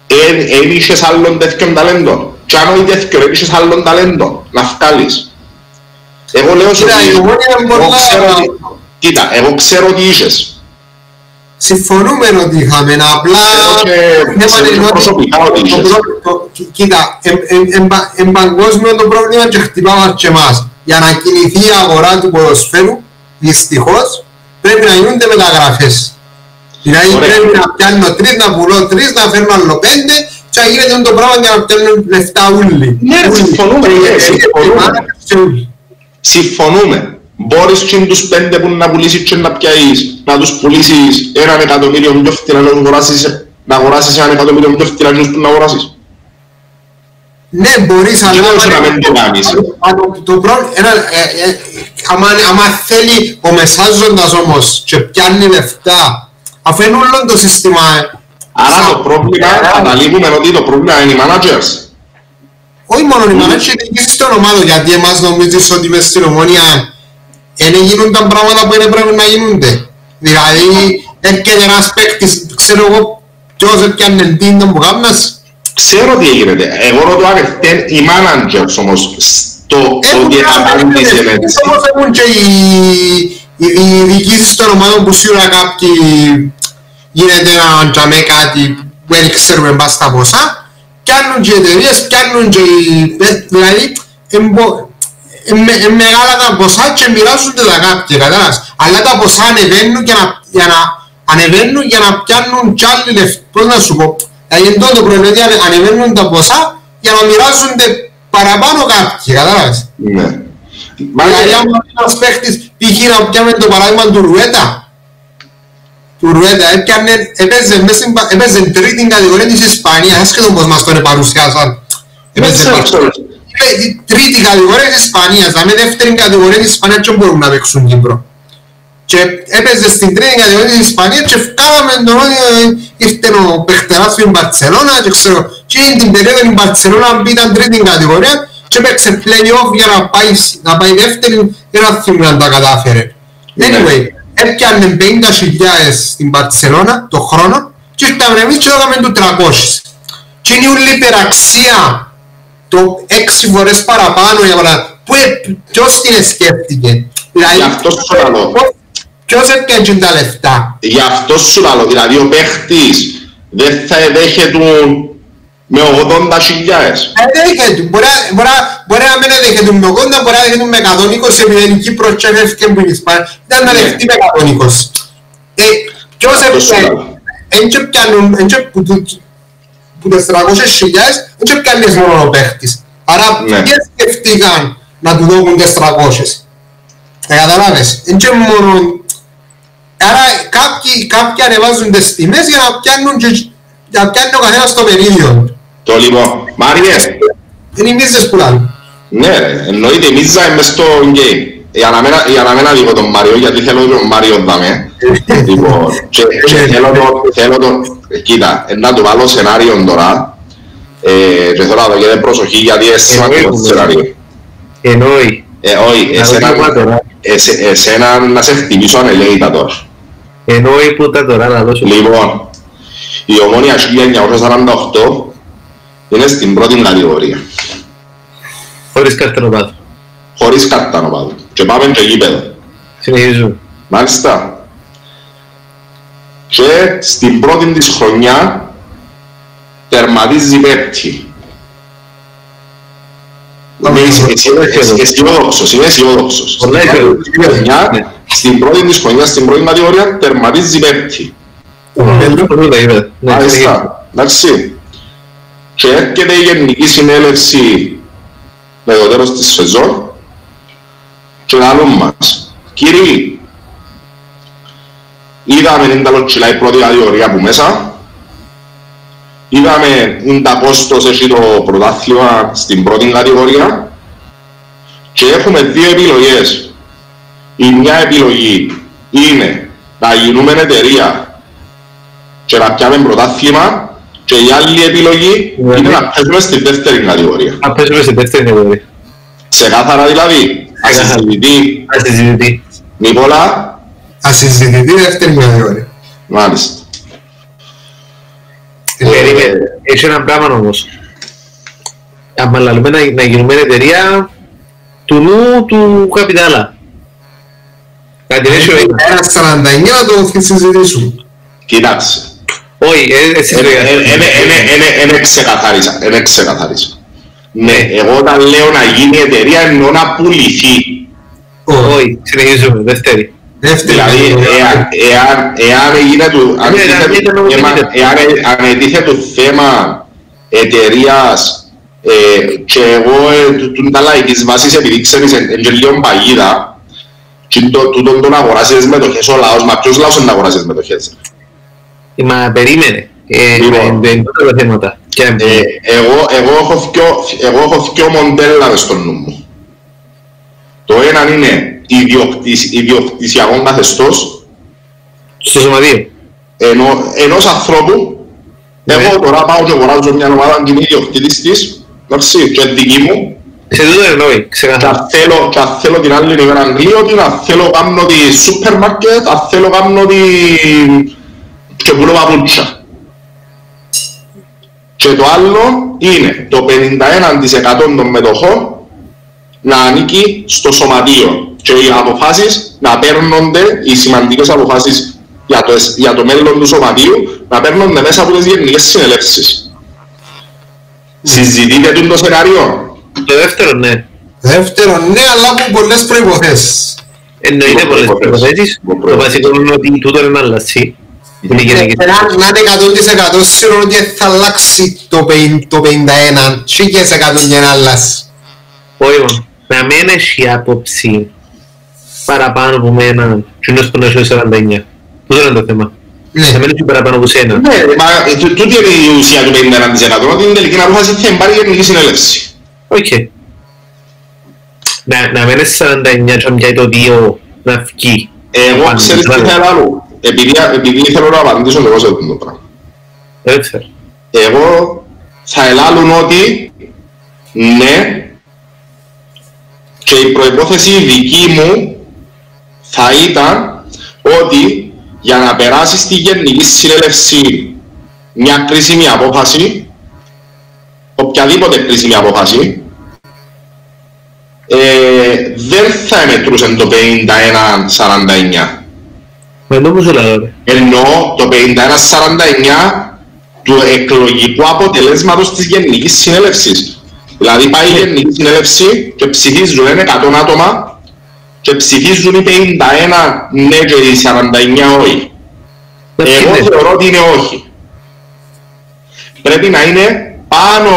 Εν, εν είχες άλλον τέτοιον ταλέντο. Κι αν όχι τέτοιον, εν είχες άλλον ταλέντο να βγάλεις. Εγώ λέω σου Κοίτα, η ότι... Ομόνια είναι εγώ πολλά- ξέρω ότι- Κοίτα, εγώ ξέρω ότι είχες. Συμφωνούμε ότι είχαμε, απλά... Εγώ και Ναι, ξέρω μα είναι ότι προσωπικά ότι το είχες. προ- το- κοι- Κοίτα, εμ- εμ- εμ- πα- εν παγκόσμιο το πρόβλημα και χτυπά μας και εμάς. Για να κινηθεί η αγορά του ποδοσφαίρου, δυστυχώς, πρέπει να γίνονται μεταγραφές. Δηλαδή Ωραία. πρέπει να πιάνω τρεις, να πουλώ τρεις, να φέρνω άλλο πέντε και να γίνεται το πράγμα για να πιάνουν λεφτά όλοι. Ναι, Όλοι. συμφωνούμε, Και οι ναι, εταιρείες, συμφωνούμε. οι managers και όλοι. Συμφωνούμε. Μπορείς και τους πέντε που να πουλήσεις και να πιάσεις, να τους πουλήσεις έναν εκατομμύριο πιο φτηνά, να τους αγοράσεις, να αγοράσεις έναν εκατομμύριο πιο φτηνά και τους να αγοράσεις. Ναι, μπορείς, αλλά... λέω σου να μην το κάνεις. Α, το- Το πρόβλημα... Άμα άμα θέλει ο μεσάζοντας όμως και πιάνει λεφτά, αφού είναι όλο το σύστημα... ε, Άρα σαν- το πρόβλημα, καταλήγουμε ότι το πρόβλημα είναι οι managers. Όχι μόνο οι μανάτσοι, και διοίκηση των ομάδων, γιατί εμάς νομίζεις ότι μες στην ομόνια δεν γίνονταν πράγματα που δεν πρέπει να γίνονται. Δηλαδή, έρχεται ένας παίκτης, ξέρω εγώ, ποιος έπιανε τι ήταν που κάμνας, Ξέρω τι γίνεται. Εγώ ρωτώ αν φταίνουν οι managers όμως στο Έχουν ότι απάντησε έτσι. Όμως έχουν και οι, οι, οι διοικήσεις των ομάδων που σίγουρα κάποιοι γίνεται να τζαμέ κάτι που δεν ξέρουμε μπας στα ποσά πιάνουν και οι εταιρείες, πιάνουν και οι... ε, δηλαδή εμπο- ε, με- ε, μεγάλα τα ποσά και μοιράζονται τα κάποια, κατάλαβες. Αλλά τα ποσά ανεβαίνουν για να, για να ανεβαίνουν για να πιάνουν κι άλλοι λεφτά. Πώς να σου πω. Δηλαδή είναι το πρόβλημα ότι ανε- ανεβαίνουν τα ποσά για να μοιράζονται παραπάνω κάποιοι, κατάλαβες. Ναι. Μα Δηλαδή άμα ένας παίχτης π.χ. να πιάμε το παράδειγμα του Ρουέτα του Ρουέτα έπιανε, έπαιζε, μες στην πα- έπαιζε τρίτη κατηγορία της Ισπανίας άσχετο πως μας τον παρουσιάσαν έπαιζε ξέρω, πα- ξέρω. είπε, η τρίτη κατηγορία της Ισπανίας δηλαδή δεύτερη κατηγορία της Ισπανίας και μπορούν να παίξουν Κύπρο και έπαιζε στην τρίτη κατηγορία της Ισπανίας και βγάλαμε τον ότι ε, ήρθε ο παιχτεράς στην Μπαρτσελώνα και ξέρω και είναι την περίοδο η Μπαρτσελώνα που ήταν τρίτη κατηγορία και έπαιξε play-off για να πάει, να πάει δεύτερη και να θυμούν αν τα κατάφερε. Ναι. Anyway, έπιανε 50.000 στην Μπαρτσελώνα το χρόνο και ήρθαμε εμείς και έκαμε του 300. Και είναι όλη η υπεραξία το έξι φορές παραπάνω για παράδειγμα. Πού, ε, ποιος την σκέφτηκε; Δηλαδή, Γι' αυτός σου λέω. πώς- Ποιος έπιανε τα λεφτά; Γι' αυτός σου λέω, δηλαδή ο παίχτης δεν θα δέχεται με 80 χιλιάδες. Ε, δεν δέχεται. Μπορεί να- μπορεί να- Μπορεί να μην δέχεται με 80, μπορεί να δέχεται με 120 επειδή είναι η Κύπρος και έφευκε που είναι η Ισπανία. Ήταν να Ναι. δεχτεί με 120. Ε, ποιος Αυτό σου έπιανε. λέω. Εν και πιάνουν, εν και που του- που τις 300 χιλιάδες, εν και πιάνεις μόνο ο παίχτης. Άρα Ναι. ποιες σκεφτήκαν να του δώσουν τις 300. Ε, καταλάβες. Εν και μόνο... Άρα κάποιοι, κάποιοι ανεβάζουν τις τιμές για να πιάνουν και, για να πιάνει ο καθένας το μερίδιο του. Το λοιπόν, Μάριε, Είναι οι μίζες που λάλλουν. ναι ρε, εννοείται η μίζα είναι μες στο game. για να μην- για να μην αδικώ τον Μάριο, γιατί θέλω τον Μάριο δάμε. Λοιπόν, και και θέλω το, θέλω το, κοίτα, ε, να του βάλω σενάριο τώρα, ε, και θέλω να δω και προσοχή γιατί είναι σημαντικό το σενάριο. Εννοεί. Ε, όχι, Να εσένα, δω τι τώρα. εσέ- εσένα να σε χτυπήσω ανελέητα τώρα. Εννοεί που τα τώρα να δώσω. Λοιπόν, η Ομόνια 1948 είναι στην πρώτη κατηγορία, Χωρίς καρτενοπάδο. χωρίς κάρτα να πάω. Και πάμε και γήπεδο. Συνεχίζουμε. Μάλιστα. Και στην πρώτη της χρονιά τερματίζει πέπτη. Είμαι αισι- αισι- αισιόδοξος, είμαι αισιόδοξος. Στην Πολλά πρώτη αισιόδοξος. της χρονιά- Ναι. Στην πρώτη της χρονιά, στην πρώτη κατηγορία, τερματίζει πέπτη. Πολύ τα είπα. Ναι, συνεχίζουμε. Μάλιστα. Εντάξει. Και έρχεται η Γενική Συνέλευση με το τέλος της σεζόν και λαλούν μας. Κύριοι, είδαμε είναι τα λοτσιλά η πρώτη κατηγορία που μέσα, είδαμε είναι τα κόστος έχει το πρωτάθλημα στην πρώτη κατηγορία και έχουμε δύο επιλογές. Η μια επιλογή είναι να γίνουμε εταιρεία και να πιάμε πρωτάθλημα και η άλλη επιλογή Ναι. είναι να παίζουμε στη δεύτερη κατηγορία. Να πέσουμε σε δεύτερη κατηγορία. Ξεκάθαρα δηλαδή, Ξεκάθαρα. ασυζητητή Ας συζητεί. Νικόλα, Ασυζητητή δεύτερη κατηγορία. μάλιστα. Περίμενε. Έχει ένα πράγμα όμως. Αν λαλούμε να, να γίνουμε εταιρεία του νου του καπιτάλα. Κάτι έτσι είναι. Ένα 49 να το συζητήσουμε. Κοιτάξτε, Όχι, ε, εσύ το είπες. δεν ξεκαθάρισα, δεν ξεκαθάρισα. Ναι, εγώ όταν λέω να γίνει εταιρεία εννοώ να πουληθεί. Όχι. Όχι, συνεχίζουμε. Δεύτερη. Δεύτερη Δηλαδή, κατηγορία. εάν, εάν, εάν έγινε του, αν Ναι, ετίθετο ήταν νομίζω θέμα- είναι. εάν, αν ετίθετο θέμα εταιρείας ε, και εγώ ε, του- του τα λαϊκής βάσης επειδή ξέρεις εν, εν και λίγο παγίδα και το, τούτον τον αγοράσεις μετοχές ο λαός, μα ποιος λαός είναι να αγοράσεις μετοχές. Ε, Μα περίμενε. Ε, Λοιπόν. Δεν είναι τα θέματα. Και, Ε, εγώ, εγώ, έχω δυο, εγώ έχω δυο μοντέλα μες στο νου μου. Το ένα είναι ιδιοκτησ, ιδιοκτησιακό καθεστώς στο σωματείο. ενό, ενός ανθρώπου Ναι. εγώ τώρα πάω και αγοράζω μια ομάδα και είμαι ιδιοκτήτης της εντάξει, και δική μου Σε τούτο εννοεί, και ξεκαθαρά. αν θέλω, και αν θέλω την άλλη ημέρα αγγλίωτη, αν θέλω κάνω τη σούπερ μάρκετ, αν θέλω κάνω τη... και πουλώ παπούτσια. Και το άλλο είναι το 51% των μετοχών να ανήκει στο σωματείο και οι αποφάσεις να παίρνονται, οι σημαντικές αποφάσεις για το, εσ- για το μέλλον του σωματείου να παίρνονται μέσα από τις γενικές συνελεύσεις. Συζητείτε τούτο το σενάριο. Το δεύτερο, ναι. Δεύτερον, ναι, αλλά από πολλές προϋποθέσεις. Εννοείται Λοιπόν, πολλές προϋποθέσεις. προϋποθέσεις. Λοιπόν, Το προϋποθέσεις. βασικό είναι ότι τούτο είναι να αλλάξει. Είναι η γενική. Ε, Να να είναι 100% σίγουρο ότι θα αλλάξει το 50 το 51 και και σε 100 για να αλλάξει. Όχι μόνο. Να μην έχει άποψη παραπάνω από μένα και να στον έσω 49. Τούτο είναι το θέμα. Ναι. Να μην έχει παραπάνω από σένα. Ναι, μα ε, τού- τούτη είναι η ουσία του 51% ότι την τελική απόφαση θα πάρει η γενική συνέλευση. Οκ. Να, να μένεις 49 και να πιάει το 2 να βγει. Εγώ Πάνε, ξέρεις τι μπράβο. θα άλλο. Επειδή, επειδή θέλω να απαντήσω εγώ σε αυτό το πράγμα. Δεν ξέρω. Εγώ θα ελάλουν ότι ναι και η προϋπόθεση δική μου θα ήταν ότι για να περάσεις στη γενική συνέλευση μια κρίσιμη απόφαση οποιαδήποτε κρίσιμη απόφαση ε, δεν θα μετρούσε το 51-49 Μα το μου σου λέω ρε. εννοώ το 51-49 του εκλογικού αποτελέσματος της Γενικής Συνέλευσης. Δηλαδή πάει η Γενική Συνέλευση και ψηφίζουν είναι 100 άτομα και ψηφίζουν οι 51 ναι και οι 49 όχι. Να Εγώ πιένε. θεωρώ ότι είναι όχι. Πρέπει να είναι πάνω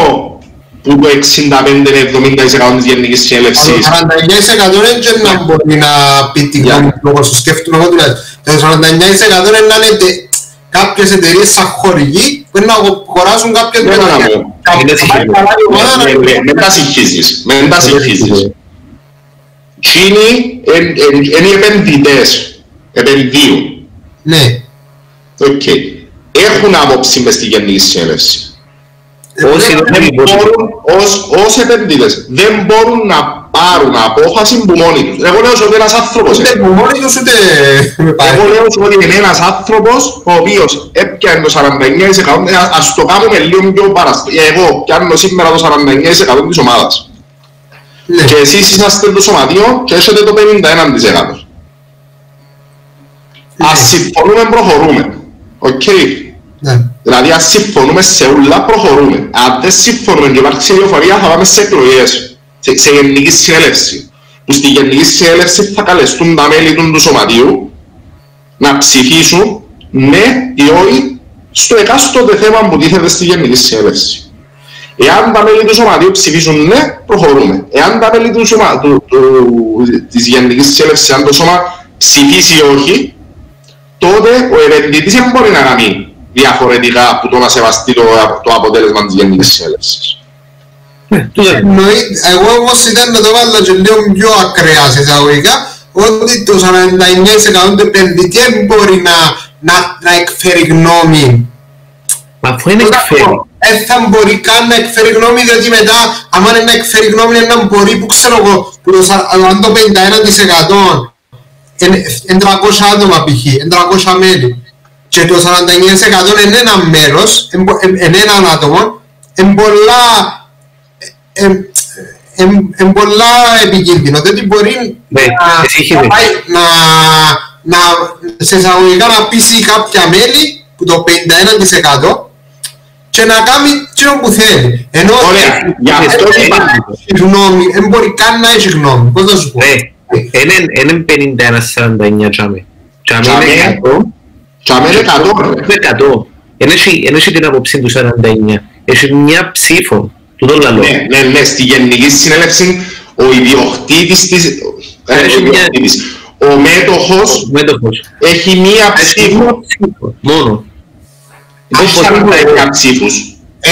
που το 65-70% της Γενικής Το Συνέλευσης. 49% είναι και να μπορεί να πει την Για. γνώμη του όπως το σκέφτομαι εγώ τουλάχιστον. Το 49% είναι να είναι τε- κάποιες εταιρείες σαν χορηγοί που είναι να αγοράσουν κάποιες Ναι, ναι, μετοχές. ναι. Κάποια- Είναι πάει σίγουρο. καλά η ομάδα να- Με- με- Μην τα συγχύζεις. Μην τα συγχύζεις. Τζείνοι είναι οι επενδυτές, επενδύουν. Ναι. Οκ. Έχουν άποψη μες στη Γενική Συνέλευση. Όσοι δεν δεν μπορούν. μπορούν, ως, ως επενδυτές, δεν μπορούν να πάρουν απόφαση που μόνοι τους. Εγώ λέω ότι ένας άνθρωπος, Ούτε που μόνοι τους ούτε με εγώ πάρει. λέω ότι είναι ένας άνθρωπος ο οποίος έπιανε το 49% ε, ας το κάνουμε λίγο πιο παραστό. Εγώ πιάνω σήμερα το 49% της ομάδας. Ναι. Και εσείς είσαστε το σωματείο και έχετε το 51%. Ας συμφωνούμε, προχωρούμε. Οκ. Ναι. Δηλαδή, αν συμφωνούμε σε όλα, προχωρούμε. Αν δεν συμφωνούμε και υπάρξει διαφορία, θα πάμε σε εκλογές, σε, σε γενική συνέλευση. Που στη γενική συνέλευση θα καλεστούν τα μέλη του, του σωματείου να ψηφίσουν ναι ή όχι στο εκάστοτε θέμα που τίθεται στη γενική συνέλευση. Εάν τα μέλη του σωματείου ψηφίσουν ναι, προχωρούμε. Εάν τα μέλη του σωμα, του, του, της γενικής συνέλευσης, αν το σώμα ψηφίσει όχι, τότε ο επενδυτής δεν μπορεί να κάνει διαφορετικά από το να σεβαστεί το, το αποτέλεσμα της γενικής συνέλευσης. Ναι, τούτο είναι. Εννοεί- Εγώ όμως ήταν να το βάλω και λίγο πιο ακραία σε εισαγωγικά ότι το 49% του επενδυτή δεν μπορεί να, να, να εκφέρει γνώμη. Μα αφού είναι εκφέρει. Δεν θα μπορεί καν να εκφέρει γνώμη διότι μετά άμα είναι να εκφέρει γνώμη είναι να μπορεί που ξέρω εγώ που το, σα- αν το 51% είναι 300 άτομα π.χ. είναι 300 μέλη και το 49% είναι ένα μέρος, είναι έναν άτομο, είναι πολλά είναι πολλά επικίνδυνο, διότι μπορεί Ναι, να, εσύ έχεις να, δίκιο. πάει, να, να, σε εισαγωγικά να πείσει κάποια μέλη που το 51% και να κάνει τι που θέλει. Ενώ Ωραία, γι' αυτό δεν είπα. υπάρχει γνώμη, δεν μπορεί καν να έχει γνώμη. Πώς θα σου πω; Ναι, είναι 51-49 τζάμε. Τζάμε Τζάμε. είναι 100. Και αν είναι 100, ρε. Είναι 100. Εν έχει- εν έχει την άποψη του 49. Έχει μια ψήφο. Του το λαλό. Ναι, ναι, ναι, στη γενική συνέλευση ο ιδιοκτήτης της, ε, Έχει ο μια- ιδιοκτήτης, ο μέτοχος Μέτοχος. έχει μία Έχει ψήφο. μια ψήφο. Μόνο. Δεν Λοιπόν, μπορεί να πώς- έχει ψήφους. Ε,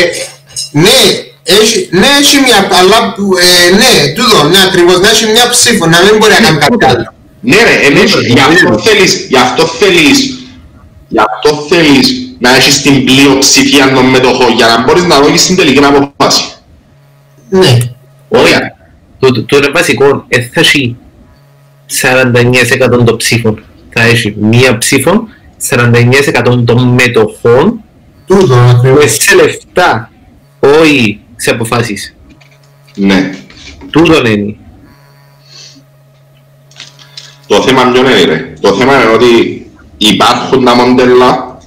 ναι, έχει, ναι, έχει μια, αλλά που- ε, ναι, τούτο, ναι, ακριβώς, να έχει μια ψήφο, να μην μπορεί να κάνει κάτι άλλο. Ναι ρε, ενέχει, Ναι, γι' αυτό ναι. θέλεις, γι' αυτό θέλεις, γι' αυτό θέλεις να έχεις την πλειοψηφία των μετοχών για να μπορείς να δώσεις την τελική αποφάση. Ναι, Ωραία. Το, το, το είναι βασικό. Δεν θα έχει 49% των ψήφων. Θα έχει μία ψήφο 49% των μετοχών τούτο με ακριβώς. σε λεφτά, όχι σε αποφάσεις. Ναι. Τούτον είναι. Το θέμα ποιο είναι ρε; Το θέμα είναι ότι υπάρχουν τα μοντέλα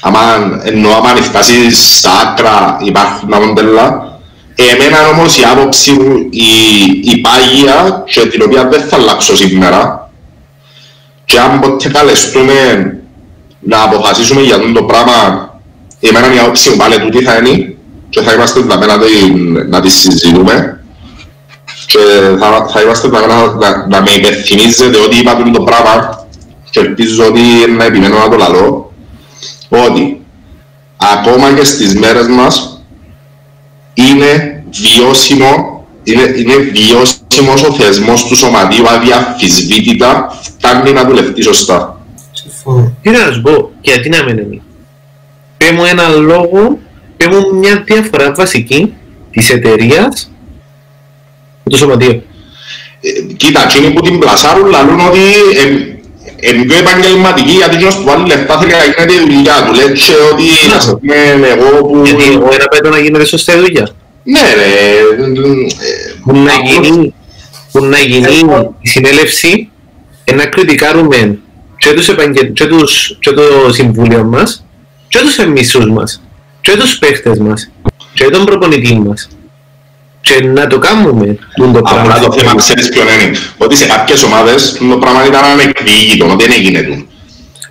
άμα, εννοώ άμα φτάσεις στα άκρα υπάρχουν τα μοντέλα εμένα όμως η άποψη μου η, η πάγια και την οποία δεν θα αλλάξω σήμερα και αν ποτέ καλεστούμε να αποφασίσουμε για αυτό το πράγμα εμένα η άποψη μου πάλι τούτη θα είναι και θα είμαστε εδώ να, την- να τη συζητούμε και θα, θα είμαστε εδώ να, να, να με υπενθυμίζετε ότι είπα αυτό το πράγμα και ελπίζω ότι να επιμένω να το λαλώ ότι ακόμα και στις μέρες μας είναι βιώσιμο είναι, είναι βιώσιμος ο θεσμός του σωματείου αδιαφυσβήτητα φτάνει να δουλευτεί σωστά. Συμφωνώ. Τι να σου πω, γιατί να μην είναι. Πέ μου ένα λόγο, πέ μου μια διαφορά βασική της εταιρείας με το σωματείο. Ε, κοίτα, εκείνοι που την πλασάρουν λαλούν ότι είναι πιο επαγγελματικοί γιατί εκείνος που βάλει λεφτά θέλει να γίνεται η δουλειά του. Λέει και ότι Ναι. ας πούμε εγώ που... Γιατί εγώ ένα πέτω να γίνεται σωστά η δουλειά. Ναι ρε, Που να ε, γίνει, που να γίνει η συνέλευση ε, να κριτικάρουμε και, τους επαγγελ... και, τους... και το συμβούλιο μας και τους εμίσους μας και τους παίχτες μας και τον προπονητή μας και να το κάνουμε τούτο το Απλά πράγμα. το θέμα ξέρεις ποιον είναι. Ότι σε κάποιες ομάδες το πράγμα ήταν ανεκδίκητο, ότι δεν έγινε του.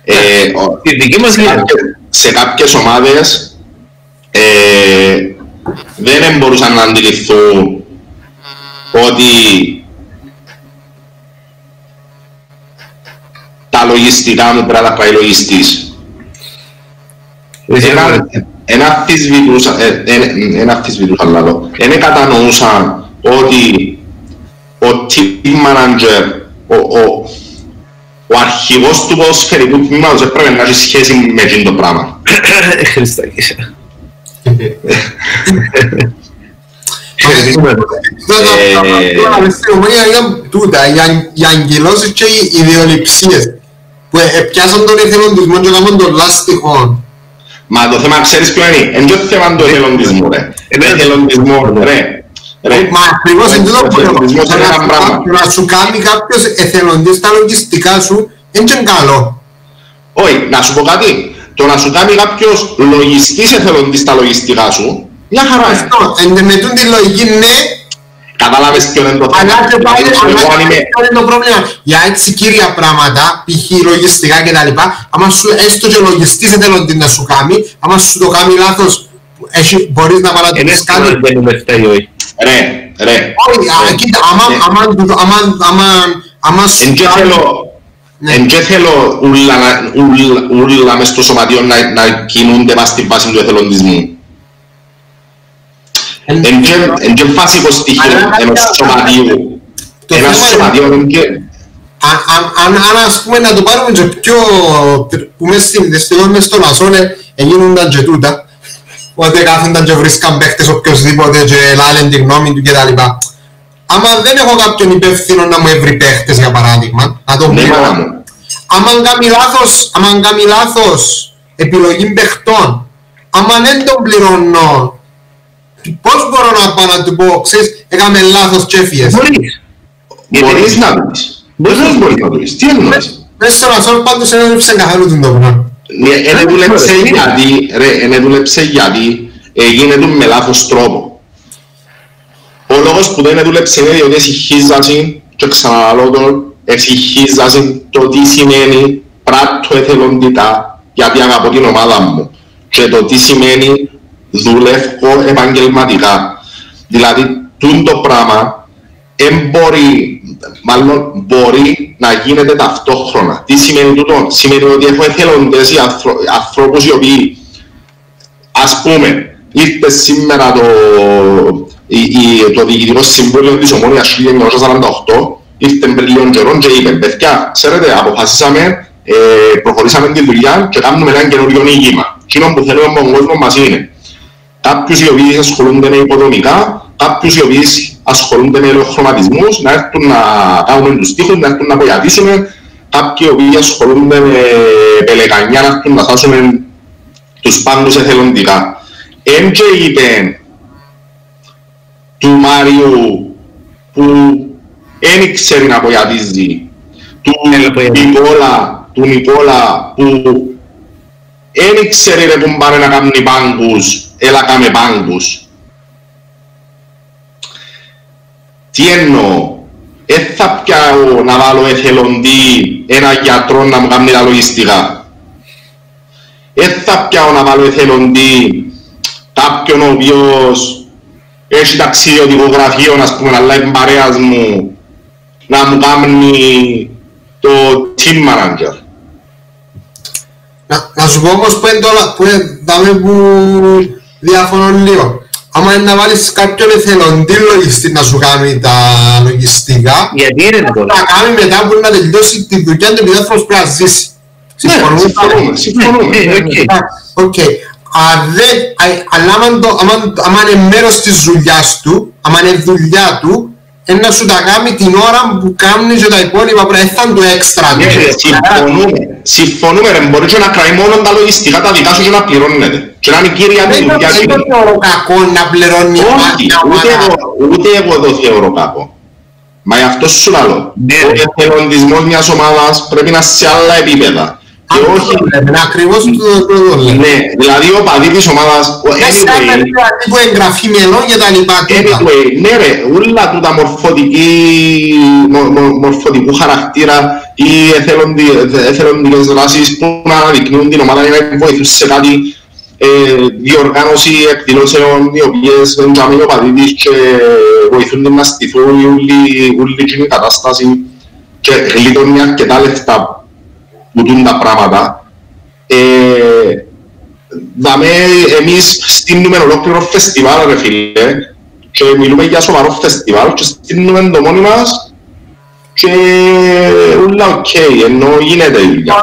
Ε, ο- Στη δική μας σε γίνεται. κάποιες, σε κάποιες ομάδες ε, δεν μπορούσαν να αντιληφθούν ότι λογιστικά μου πρέπει να τα πάει λογιστής. Ένα- Ένα αμφισβητούσα, ε, ε, ένα αμφισβητούσα λαλό. Δεν κατανοούσαν ότι ο team manager, ο, ο, ο αρχηγός του ποδοσφαιρικού τμήματος έπρεπε να έχει σχέση με εκείνο το πράγμα. Χριστάκης. Τούτα, οι αγγελώσεις και οι ιδεολειψίες που πιάσαν τον εθελοντισμό και έκαναν τον λάστιχο. Μα το θέμα ξέρεις ποιο είναι, είναι το θέμα του εθελοντισμού ρε. Εθελοντισμό ρε. Μα ακριβώς είναι το που να σου κάνει κάποιος εθελοντής τα λογιστικά σου, είναι καλό. Όχι, να σου πω κάτι. Το να σου κάνει κάποιος λογιστής εθελοντής τα λογιστικά σου, μια χαρά είναι. Αυτό, εντεμετούν τη λογική ναι, Κατάλαβες ποιο είναι το θέμα. αλλά και πάλι Εγώ αν αλλά είμαι... ποιο είναι το πρόβλημα. Για έτσι κύρια πράγματα, π.χ. λογιστικά κτλ. Άμα σου έστω και λογιστής εθελοντή να σου κάνει, άμα σου το κάνει λάθος, έχει- μπορείς να Είναι παρατηρήσεις κάτι. εύκολο να μπαίνουμε φταίει, όχι. Ρε, ρε. Όχι, α, κοίτα, άμα, Ναι. άμα, άμα, άμα, άμα σου Εν και κάνει- θέλω, Ναι. εν και θέλω ούλα, να- ούλα, ούλα μες στο σωματείο να, να κινούνται μας στη βάση του εθελοντισμού. Εν- Εν και- Εν και βασικό στοιχείο Αλλά- ενός σωματείου. Το Ένα θέμα είναι- σωματείο είναι και... αν, αν, αν, αν ας πούμε να το πάρουμε και πιο που μες στην δυστυχώς μες στον Ασόνε έγινονταν και τούτα ότι κάθονταν και βρίσκαν παίχτες οποιοσδήποτε και λάλεν τη γνώμη του κτλ. Άμα δεν έχω κάποιον υπεύθυνο να μου έβρει παίχτες για παράδειγμα, να τον Ναι, μάνα πληρώνω. μου. Άμα κάνει λάθος, άμα κάνει λάθος επιλογή παιχτών, άμα δεν τον πληρώνω, πώς μπορώ να πάω να του πω, ξέρεις, έκαμε λάθος και έφυγες; Μπορείς. Μπορείς να το πεις. Μπορείς Πώς να το μπορείς να το πεις. Τι εννοείς; Μέσα στον Ασόν πάντως δεν έδειξε καθόλου τον το πράγμα. Ναι, Εν Δεν δούλεψε ξέρω, γιατί, ρε, εν δούλεψε γιατί έγινε του με λάθος τρόπο. Ο λόγος που δεν δούλεψε είναι διότι εσυχίζασαι και ξαναλώ το, εσυχίζασαι το τι σημαίνει πράττω εθελοντικά γιατί αγαπώ την ομάδα μου και το τι σημαίνει δουλεύω επαγγελματικά. Δηλαδή, τούν το πράγμα δεν μπορεί, μάλλον μπορεί να γίνεται ταυτόχρονα. Τι σημαίνει τούτο, σημαίνει ότι έχω εθελοντές οι άνθρω, ανθρώπους οι οποίοι, ας πούμε, ήρθε σήμερα το, η, η, το Διοικητικό Συμβούλιο της Ομόνιας 1948, ήρθε πριν λίγων καιρών και είπε, παιδιά, ξέρετε, αποφασίσαμε, ε, προχωρήσαμε τη δουλειά και κάνουμε ένα καινούριο νίκημα. Εκείνο που θέλουμε από τον κόσμο μας είναι κάποιους οι οποίοι ασχολούνται με υποδομικά, κάποιους οι οποίοι ασχολούνται με ελαιοχρωματισμούς, να έρθουν να κάνουν τους τοίχους, να έρθουν να απογιατίσουμε, κάποιοι οι οποίοι ασχολούνται με πελεκανιά, να έρθουν να φτάσουν τους πάντους εθελοντικά. Εν και είπε του Μάριου που δεν ξέρει να απογιατίζει, του Έλα, απογιατίζει. Νικόλα, του Νικόλα που δεν ξέρει ρε που πάνε να κάνουν πάγκους, έλα κάμε πάγκους. Τι εννοώ, δεν θα πιάω να βάλω εθελοντή ένα γιατρό να μου κάνει τα λογιστικά. Δεν θα πιάω να βάλω εθελοντή κάποιον ο οποίος έχει ταξιδιωτικό γραφείο, ας πούμε, αλλά είναι παρέας μου, να μου κάνει το team manager. Να, να σου πω όμως που είναι τώρα, που είναι, δάμε που διαφωνώ λίγο. Άμα είναι να βάλεις κάποιον εθελοντή λογιστή να σου κάνει τα λογιστικά, Γιατί είναι τώρα; να κάνει μετά που να τελειώσει τη δουλειά του επειδή ο άνθρωπος πρέπει να ζήσει. Ναι, συμφωνούμε, συμφωνούμε. Ναι, ναι, OK. OK. Αν δεν, α- αλλά άμα, το, άμα, άμα είναι μέρος της δουλειάς του, άμα είναι δουλειά του, είναι να σου τα κάνει την ώρα που κάνεις και τα υπόλοιπα πράγματα, δεν θα είναι το έξτρα του. Ναι, ρε, Συμφωνούμε. Συμφωνούμε ρε, μπορεί και να κρατεί μόνο τα λογιστικά τα δικά σου και να πληρώνεται. Και να είναι η κύρια Δεν του το δουλειά δεν το σου. θεωρώ κακό να πληρώνει Όχι, μια ούτε ομάδα. εγώ, ούτε εγώ το θεωρώ κακό. Μα γι' αυτό σου λέω. Ναι, Ο ρε. εθελοντισμός μιας ομάδας πρέπει να είναι σε άλλα επίπεδα. Και Αυτό όχι, λέμε, ακριβώς το το- το λέμε. ναι, δηλαδή ο παδί της ομάδας, ο- Δεν σε anyway, άμενε τύπου εγγραφή μελών και τα λοιπά. τούτα. Anyway, ναι ρε, όλα τούτα μορφωτική, μο- μο- μορφωτικού χαρακτήρα ή εθελοντι- εθ- εθελοντικές δράσεις που να αναδεικνύουν την ομάδα για να βοηθούν σε κάτι ε, διοργάνωση εκδηλώσεων οι οποίες δεν τζάμε ο παδίτης και βοηθούν την να στηθούν η όλη- όλη εκείνη η κατάσταση και γλιτώνει αρκετά λεφτά που τούν τα πράγματα. Ε, Δαμε, εμείς στείλουμε ολόκληρο φεστιβάλ ρε φίλε και μιλούμε για σοβαρό φεστιβάλ και στείλουμε το μόνοι μας και όλα οκ, ενώ γίνεται η δουλειά.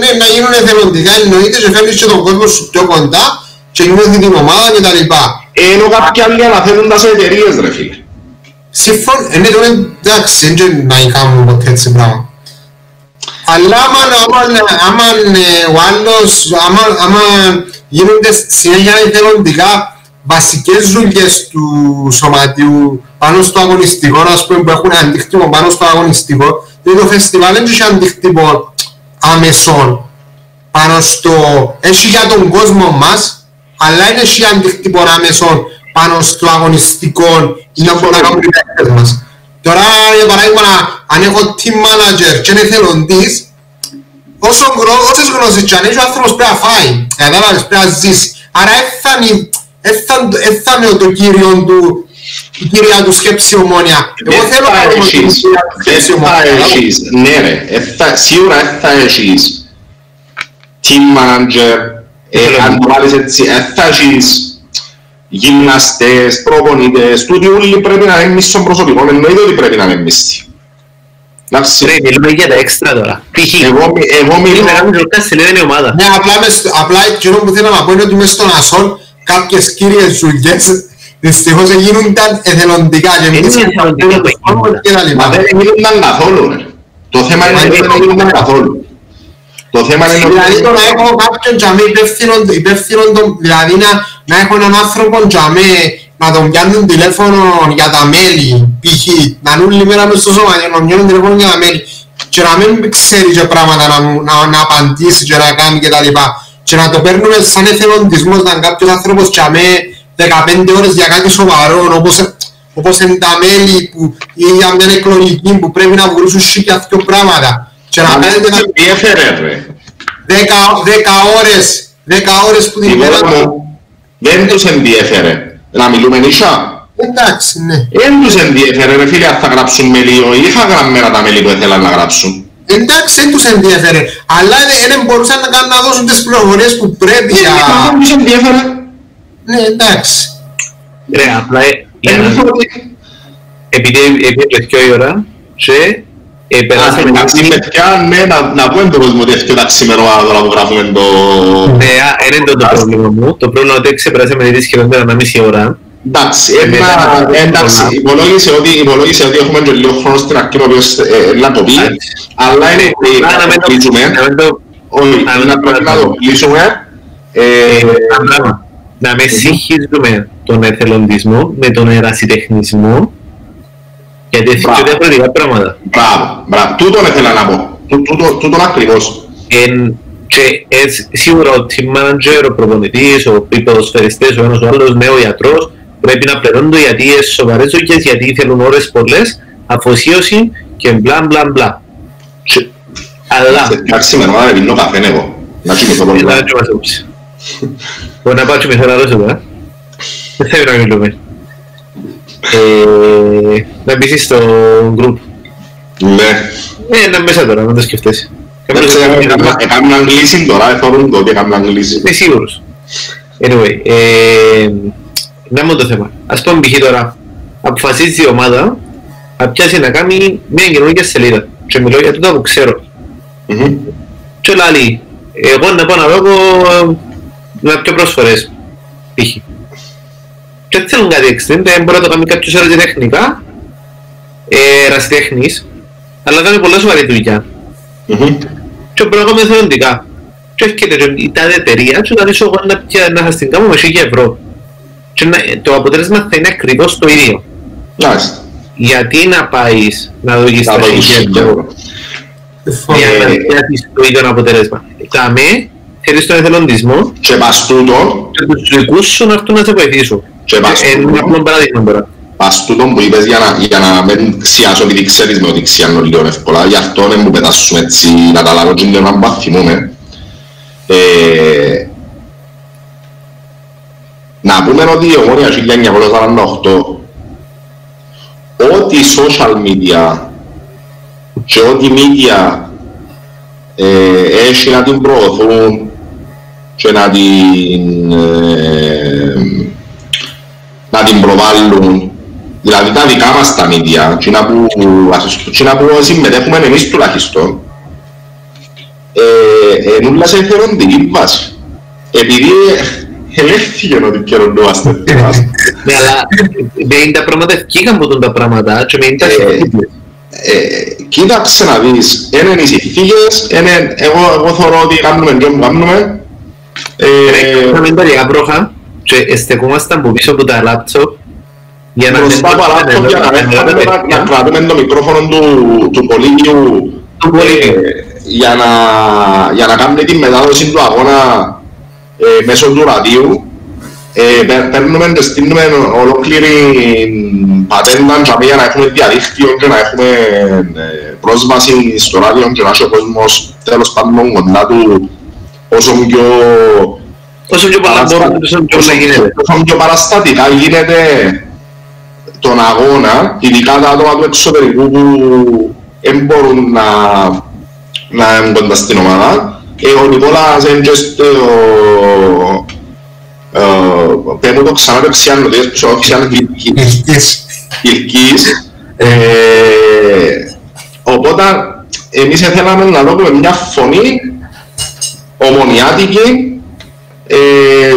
Ναι, να γίνουν εθελοντικά εννοείται και φέρνεις και τον κόσμο σου πιο κοντά και νιώθεις την ομάδα και τα λοιπά. Ενώ κάποιοι άλλοι αναθέτουν σε εταιρείες ρε φίλε. Σύμφωνα, ναι τώρα εντάξει, δεν να κάνουν ποτέ έτσι πράγμα. Αλλά άμα, άμα, άμα ο άλλος, άμα, άμα γίνονται συνέχεια εθελοντικά βασικές δουλειές του σωματιού πάνω στο αγωνιστικό, ας πούμε, που έχουν αντίκτυπο πάνω στο αγωνιστικό, δηλαδή το φεστιβάλ δεν έχει αντίκτυπο άμεσον πάνω στο... έχει για τον κόσμο μας, αλλά δεν έχει αντίκτυπο άμεσον πάνω στο αγωνιστικό ή να μπορούν να κάνουν οι παίκτες μας. Τώρα, για παράδειγμα, αν έχω team manager και είναι θελοντής, όσο όσες γνώσεις και αν έχει ο άνθρωπος πρέπει να φάει, κατάλαβες, πρέπει να ζήσει. Άρα έφτανε το κύριο του, η κυρία του σκέψη ομόνια. Εγώ θέλω να κάνω την σκέψη ομόνια. Ναι ρε, σίγουρα θα έχεις team manager, αν το βάλεις έτσι, θα έχεις γυμναστές, προπονητές, τούτοι όλοι πρέπει να είναι μισό προσωπικό, εννοείται ότι πρέπει να είναι μισή. Ρε, μιλούμε για τα έξτρα τώρα. Π.χ. Εγώ μιλώ... Ναι, απλά εκείνο που θέλω να πω είναι ότι μες στον Ασόλ κάποιες κύριες δουλειές δυστυχώς γίνονταν εθελοντικά και εμείς Μα δεν γίνονταν καθόλου. Το θέμα είναι ότι δεν γίνονταν καθόλου. Το θέμα είναι ότι... Δηλαδή το να έχω κάποιον τζαμί υπεύθυνο, δηλαδή να έχω έναν άνθρωπο τζαμί να τον πιάνουν τηλέφωνο για τα μέλη, π.χ. να είναι όλη μέρα μες στο σώμα και να πιάνουν τηλέφωνο για τα μέλη και να μην ξέρει και πράγματα να, να, να απαντήσει και να κάνει και τα λοιπά και να το παίρνουμε σαν εθελοντισμός να κάποιος άνθρωπος και αμέ 15 ώρες για κάτι σοβαρό όπως, όπως είναι τα μέλη που ή για μια εκλογική που πρέπει να βρούσουν σίγια δύο πράγματα και να κάνετε να... Διέφερε ρε. 10 ώρες, 10 ώρες που την ημέρα Δεν τους ενδιέφερε. Να μιλούμε νησιά. Εντάξει, ναι. Δεν τους ενδιέφερε ρε φίλε αν θα γράψουν μελίο. Είχα γραμμένα τα μέλη που ήθελαν να γράψουν. Εντάξει, δεν τους ενδιαφέρε. Αλλά δεν μπορούσαν να κάνουν να δώσουν τις πληροφορίες που πρέπει για... Δεν τους ενδιαφέρε. Ναι, εντάξει. Ρε, απλά για να... Επειδή έπιε πιο η ώρα και περάσαμε... Εντάξει, παιδιά, ναι, να πούμε τον κόσμο ότι έφυγε τα ξημερώματα τώρα που γράφουμε το... Ναι, είναι το πρόβλημα μου. Το πρόβλημα είναι ότι ξεπεράσαμε τη σχεδόν ένα μισή ώρα. Εντάξει, εντάξει, υπολόγισε ότι, υπολόγισε ότι έχουμε και λίγο χρόνο στην αρχή ο οποίος να το πει, αλλά είναι να το κλείσουμε, όχι, να πρέπει να το κλείσουμε. Να με συγχύζουμε τον εθελοντισμό με τον ερασιτεχνισμό, γιατί έχει και διαφορετικά πράγματα. Μπράβο, μπράβο, τούτον ήθελα να πω, τούτον ακριβώς. Και σίγουρα ο team manager, ο προπονητής, ο ποδοσφαιριστές, ο ένας ο άλλος, ναι, ο ιατρός, πρέπει να πληρώνουν γιατί είναι σοβαρές δουλειές, γιατί θέλουν ώρες πολλές, αφοσίωση και μπλα μπλα μπλα. Αλλά... Σε Εντάξει, με νόμαρα πίνω καφέ εγώ. Να κοιμηθώ πολύ. Να κοιμηθώ Μπορεί να πάω και με θέλω να δώσω Δεν θέλω να μιλούμε. Να μπεις στο group. Ναι. Ε, να μέσα τώρα, να το σκεφτείς. Έκαναν αγγλίση τώρα, θεωρούν το ότι έκαναν αγγλίση. Είμαι σίγουρος. Anyway, να μου το θέμα. Ας πούμε π.χ. τώρα, αποφασίζει η ομάδα να πιάσει να κάνει μια καινούργια σελίδα. Και μιλώ για τούτα που ξέρω. Mm-hmm. Και λέει, εγώ να πάω να δω να πιο προσφορές. Π.χ. Και θέλουν κάτι έξτριν, δεν μπορεί να το κάνει κάποιος ερασιτεχνικά, ερασιτέχνης, αλλά κάνει πολλά σοβαρή δουλειά. Mm-hmm. Και μπορεί να κάνουμε εθελοντικά. Και έρχεται η τάδε εταιρεία και να δεις εγώ να σας την κάνω με 1000 ευρώ και το αποτέλεσμα θα είναι ακριβώς το ίδιο. Μάλιστα. Γιατί να πάεις να δώσεις τα χιλιάδες για να πιάσεις το ίδιο αποτέλεσμα. Κάμε, θέλεις τον εθελοντισμό και πας τούτο και τους δικούς σου να έρθουν να σε βοηθήσουν. Και πας τούτο. Είναι απλό παράδειγμα τώρα. Πας τούτο που είπες για να, για να μην ξιάσω επειδή ξέρεις με ότι ξιάνω λίγο εύκολα. Γι' αυτό δεν μου πετάσουν έτσι να τα λάβω και να μην παθυμούμε. Ε, να πούμε ότι η Ομόνια 1948 ό,τι social media και ό,τι media ε, έχει να την προωθούν και να την, ε, να την προβάλλουν δηλαδή τα δικά μας τα μίδια εκείνα που, εκείνα που συμμετέχουμε εμείς τουλάχιστον ε, ενούλας σε εθελοντική βάση επειδή ελέγχθηκε ότι καιρονόμαστε Ναι, αλλά δεν τα πράγματα ευκήκαν από τα πράγματα και δεν τα ε, κοίταξε να δεις, είναι οι συνθήκες, εγώ, εγώ θεωρώ ότι κάνουμε και που κάνουμε. Είχαμε τα λίγα πρόχα και στεκόμασταν από πίσω από τα λάπτοπ για να μπροστά από λάπτοπ για να κρατούμε το μικρόφωνο του πολίτιου για να, για να κάνουμε τη μετάδοση του αγώνα ε, μέσω του ραδίου. Ε, παίρνουμε και στείλουμε ολόκληρη πατέντα για να έχουμε διαδίκτυο και να έχουμε ε, πρόσβαση στο ράδιο και να έχει ο κόσμος τέλος πάντων κοντά του όσο πιο όσο πιο όσο πιο παραστατικά γίνεται τον αγώνα, ειδικά τα άτομα του εξωτερικού που δεν μπορούν να, να είναι κοντά στην ομάδα. Και ο Νικόλας είναι και στο πέμω το ξανά δεξιάν, ότι έσπισε όχι αν Κυρκής. Οπότε εμείς θέλαμε να δούμε μια φωνή ομονιάτικη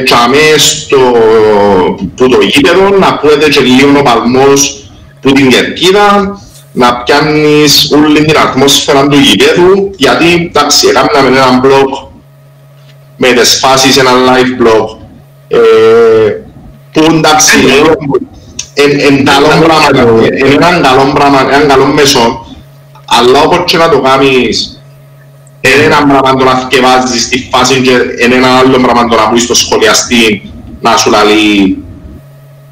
και στο που το γήπεδο να ακούετε και λίγο ο παλμός που την κερκίδα να πιάνεις όλη την ατμόσφαιρα του γηπέδου γιατί εντάξει έκαναμε ένα blog με τις φάσεις, ένα live blog ε, που εντάξει, είναι καλό. πράγμα, είναι ένα καλό πράγμα, ένα καλό μέσο, αλλά όπως και να το κάνεις, είναι ένα πράγμα το να θυκευάζεις στη φάση και είναι ένα άλλο πράγμα το να πούεις στο σχολιαστή να σου λέει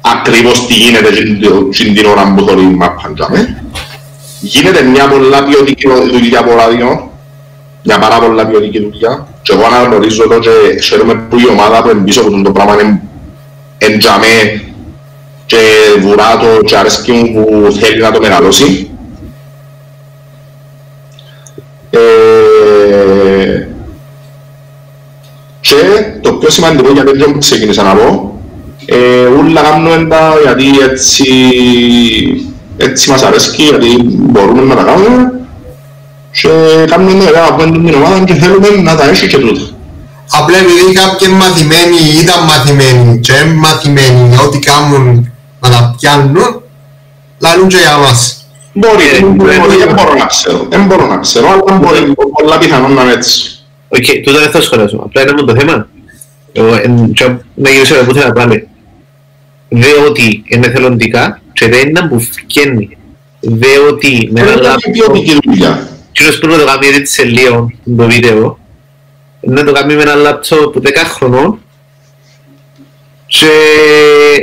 ακριβώς τι γίνεται στην την ώρα που θέλει να παντζάμε. Γίνεται μια πολλά ποιοτική δουλειά από ράδιο, μια πάρα πολλά ποιοτική δουλειά και εγώ αναγνωρίζω το και ξέρουμε που η ομάδα που είναι πίσω από το πράγμα είναι εντζαμέ και βουρά το και αρέσκει μου που θέλει να το μεγαλώσει. Ε, και το πιο σημαντικό για τέτοιο που ξεκίνησα να πω, ε, ούλα κάνουμε τα γιατί έτσι, έτσι μας αρέσκει, γιατί μπορούμε να τα κάνουμε και κάνουμε μια ωραία από την ομάδα και θέλουμε να τα έχει και τούτα. Απλά επειδή κάποιοι μαθημένοι ήταν μαθημένοι και μαθημένοι ό,τι κάνουν να τα πιάνουν, λαλούν και για μας. Μπορεί, δεν μπορώ να ξέρω, δεν μπορώ να ξέρω, αλλά μπορεί, πολλά πιθανόν να είναι έτσι. Οκ, τούτα δεν θα σχολιάσω, απλά είναι μόνο το θέμα. Να γυρίσω να πούθηνα πάλι. Δε ότι είναι θελοντικά και δεν είναι που φκένει. Δε ότι με ένα λάθος... Κύριος πρέπει να το κάνει έτσι σε λίγο το βίντεο να το κάνει με ένα λάπτοπ 10 χρονών και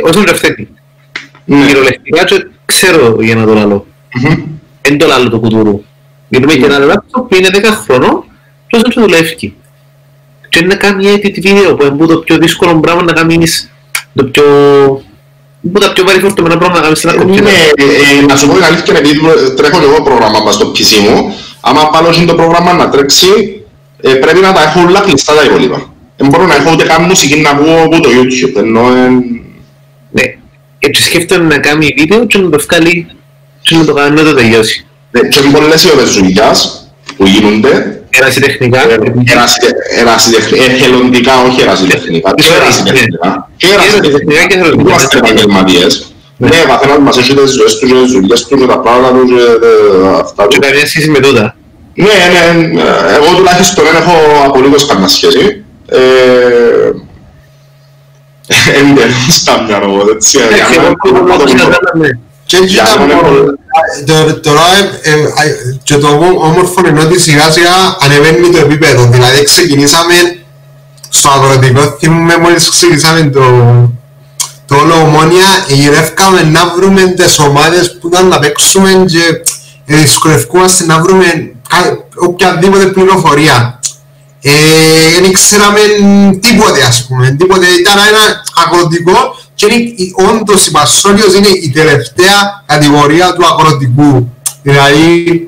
όσο ρευθένει. Ναι. Κυριολεκτικά και ξέρω για να το λαλώ. Εν το λαλώ το κουτουρού. Γιατί με και ένα λάπτοπ που είναι 10 χρονών και όσο και δουλεύει. Και να κάνει edit βίντεο που είναι το πιο δύσκολο πράγμα να κάνεις το πιο που τα πιο βαρύ φορτωμένα πράγματα να κάνεις ένα κομπιούτερ. Ναι, να σου πω την αλήθεια, επειδή τρέχω εγώ πρόγραμμα στο PC μου, άμα βάλω το πρόγραμμα να τρέξει, ε, πρέπει να τα έχω όλα κλειστά τα υπόλοιπα. Δεν μπορώ να έχω ούτε καν μουσική να ακούω από το YouTube, ενώ... Ναι, έτσι σκέφτομαι να κάνει βίντεο και να το βγάλει και να το κάνει να το τελειώσει. Ναι, και είναι πολλές οι ώρες δουλειάς που γίνονται. Ερασιτεχνικά. Ερασιτεχνικά, εθελοντικά, όχι ερασιτεχνικά. Και ερασιτεχνικά. Και ερασιτεχνικά και εθελοντικά. Είμαστε επαγγελματίες. Ναι, καθένας μας έχει τις ζωές του και τις δουλειές του και τα πράγματα του και αυτά του. Και καμία σχέση με τούτα. Ναι, ναι, εγώ τουλάχιστον δεν έχω απολύτως καμία σχέση. Εντελώς καμιά εγώ, έτσι. Τώρα και το όμορφο είναι ότι σιγά σιγά ανεβαίνει το επίπεδο. Δηλαδή ξεκινήσαμε στο αγροτικό, θυμούμε μόλις ξεκινήσαμε το το όλο ομόνια γυρεύκαμε να βρούμε τις ομάδες που ήταν να παίξουμε και δυσκολευκούμαστε να βρούμε οποιαδήποτε πληροφορία. Δεν ε, ξέραμε τίποτε ας πούμε, τίποτε. Ήταν ένα αγροτικό και όντως η Πασόλιος είναι η τελευταία κατηγορία του αγροτικού. Δηλαδή,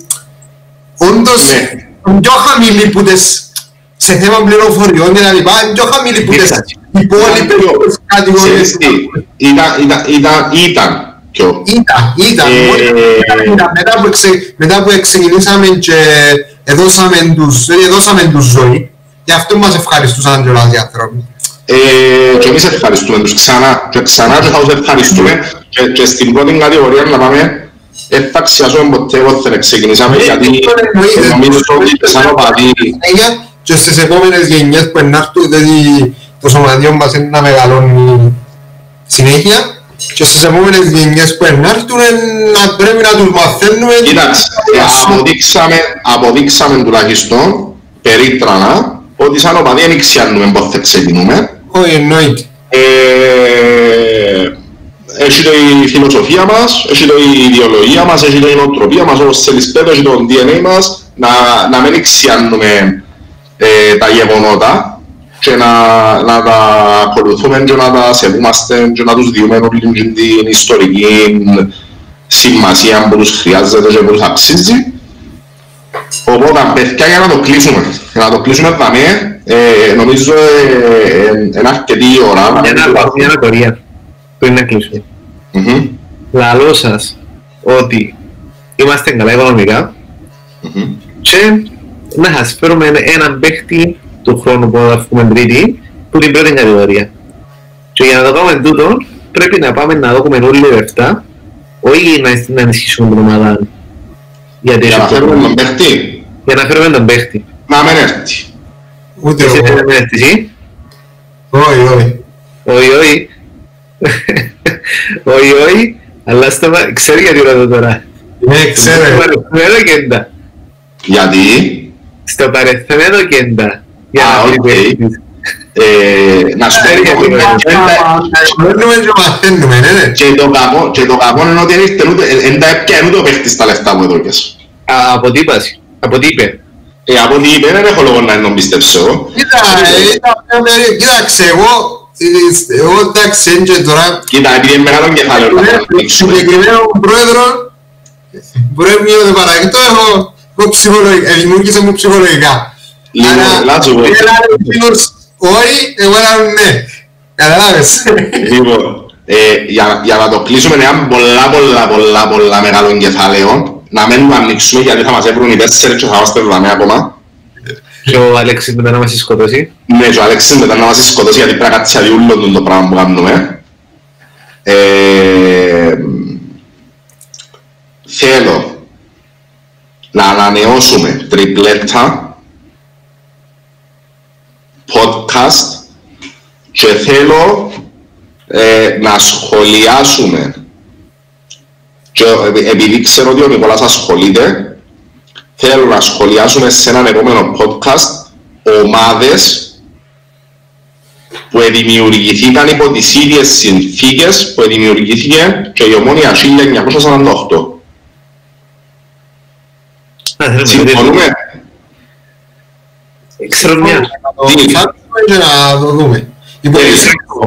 όντως ναι. πιο χαμηλή που τες, σε θέμα πληροφοριών και τα λοιπά, πιο χαμηλή που τες Οι υπόλοιπες πιο- κατηγορίες ξέρεις τι, ήταν, ήταν, ήταν, ήταν πιο Ήταν, ήταν. Ε, Μόλις ήταν, μετά που, εξε, μετά που ξεκινήσαμε και εδώσαμε τους, δηλαδή εδώσαμε τους ζωή, γι' αυτό μας ευχαριστούσαν κιόλας οι άνθρωποι. Ε, και εμείς ευχαριστούμε τους ξανά και ξανά και θα τους ευχαριστούμε και, και στην πρώτη κατηγορία να πάμε δεν θα αξιάζουμε ποτέ εγώ δεν ξεκινήσαμε Ε, γιατί αυτό εννοείται. νομίζω ότι σαν οπαδοί συνέχεια και στις επόμενες γενιές που ενάρτουν, δηλαδή το σωματιό μας είναι να μεγαλώνει συνέχεια και στις επόμενες γενιές που ενάρτουν να πρέπει να τους μαθαίνουμε Κοίταξε, ε, αποδείξαμε, αποδείξαμε τουλάχιστον περίτρανα ότι σαν οπαδοί δεν ξέρουμε πότε θα ξεκινούμε όχι εννοείται Ε, έχει το η φιλοσοφία μας, έχει το η ιδεολογία μας, έχει το η νοοτροπία μας, όπως θέλεις πέτω, έχει το DNA μας, να, να μην ξιάνουμε ε, τα γεγονότα και να, να τα ακολουθούμε και να τα σεβούμαστε και να τους διούμε όλη την ιστορική σημασία που τους χρειάζεται και που τους αξίζει. Οπότε, παιδιά, για να το κλείσουμε, για να το κλείσουμε δαμέ, ε, νομίζω ε, ε, είναι αρκετή η ώρα. να Μια μην αναπο- μια αναπορία πριν να κλείσουμε. Μμμ, Λαλώ σας ότι είμαστε καλά οικονομικά μμμ. και να σας φέρουμε έναν παίχτη του χρόνου που θα βγούμε τρίτη που την πρώτη κατηγορία. Και για να το κάνουμε τούτο πρέπει να πάμε να δούμε όλοι λεφτά όχι να, να ενισχύσουμε την ομάδα γιατί Για να έχει φέρουμε πρόβλημα. τον παίχτη, για να φέρουμε τον παίχτη. να μην έρθει. ούτε Εσύ εγώ δεν είναι εσύ; όχι όχι Όχι, όχι. Όχι, όχι. Αλλά στο πα- ξέρει γιατί ρωτώ τώρα. ναι Στο ξέρετε παρελθόμενο κέντα. Γιατί; Στο παρελθόμενο κέντα. Για Α, να μην οκ. παίχτης. ε, να σου Ξέρει πω γιατί και- Μαθαίνουμε και μαθαίνουμε ναι ναι και το κακό, και το κακό είναι ότι δεν ήρθε ούτε, εν τα έπιανε ούτε ο παίχτης τα λεφτά που έδωκες. Α, Αποτύπωση. Αποτύπε. Ε, από ό,τι είπε δεν έχω λόγο να τον πιστέψω. Κοίτα, ε, ήταν μια περί- κοίταξε εγώ ε, εγώ εντάξει είναι και τώρα Κοίτα, επειδή είναι μεγάλο κεφάλαιο να το ανοίξουμε. συγκεκριμένο πρόεδρο πρέπει να το παραγγείλω έχω εγώ ψυχολογικά, ε, δημιούργησε μου ψυχολογικά Λίγο, Άρα, να σου πω. ένα άλλο φίλος όχι, εγώ ένα ναι καταλάβες Λοιπόν, ε, για, για να το κλείσουμε ένα πολλά πολλά πολλά πολλά μεγάλο κεφάλαιο να μην το ανοίξουμε γιατί θα μας έβρουν οι τέσσερις και θα είμαστε δαμέ ακόμα. Και ο Αλέξης μετά να μας σκοτώσει. Ναι, και ο Αλέξης μετά να μας σκοτώσει γιατί πρέπει να κάτσει αδιούλο το πράγμα που κάνουμε. Ε, θέλω να ανανεώσουμε τριπλέτα podcast και θέλω ε, να σχολιάσουμε και επει- επειδή ξέρω ότι ο Νικόλας ασχολείται θέλω να σχολιάσουμε σε έναν επόμενο podcast ομάδες που δημιουργηθήκαν υπό τις ίδιες συνθήκες που δημιουργήθηκε και η Ομόνια 1948. Α, θέλουμε να Συμφωνούμε; δείτε. Ξέρω μια. Να το ψάξουμε και να το δούμε Λοιπόν,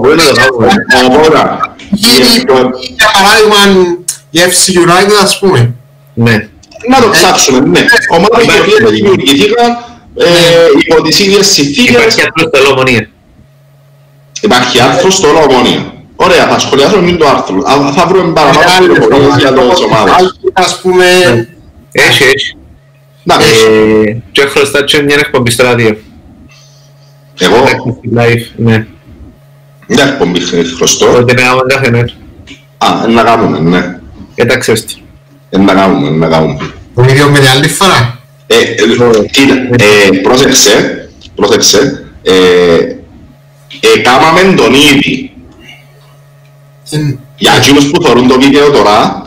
Μπορεί να το κάνουμε. Οπότε, γίνει λοιπόν, για παράδειγμα η FC United ας πούμε Ναι. να το ψάξουμε, ναι. Ομάδες οι οποίες δημιουργηθήκαν ε, υπό τις ίδιες συνθήκες Υπάρχει απλώς το Ομονία. Υπάρχει άρθρο στο όλο Ομόνια. Ωραία, θα σχολιάσουμε μην το άρθρο. Α, Θα βρούμε παραπάνω πληροφορίες για τις ομάδες. ας πούμε Έχει, έχει. Εντάξει, Ε, Και χρωστά και μια εκπομπή στο ράδιο. Εγώ; Live, ναι. μια εκπομπή χρωστώ. Ότι να κάνουμε κάθε μέρα. Α, να κάνουμε, ναι. Εντάξει, ώστε. Ε, Να κάνουμε, να κάνουμε. τον ίδιο με την άλλη φορά Ε, ε, κοίτα, ε, πρόσεξε, πρόσεξε. Ε, Εκάμαμε τον ήδη. Εν- Για εκείνους που θεωρούν το βίντεο τώρα,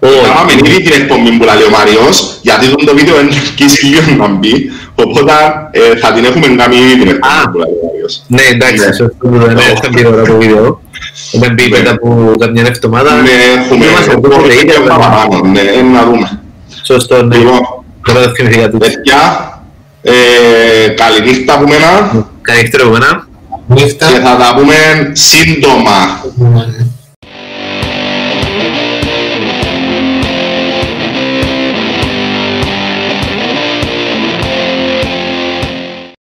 Κάναμε ήδη την εκπομπή που λέει ο Μάριος, γιατί τον το βίντεο είναι αρκείς λίγο να μπει, οπότε ε, θα την έχουμε κάνει ήδη την εκπομπή Α. που λέει ο Μάριος. Ναι, εντάξει, Ναι. σωστό. Δεν θα μπει τώρα το βίντεο. Δεν μπει Ναι. μετά από καμιά εβδομάδα. Ναι, έχουμε Είμαστε έχουμε εδώ, λέει, και αλλά- παραπάνω, ναι, ε, να δούμε. Σωστό, ναι. Λοιπόν, Τώρα δεν θυμηθήκα τούτο. παιδιά, ε, καληνύχτα από μένα Καλή νύχτα, ρε, εμένα. νύχτα και θα τα πούμε σύντομα. Ναι.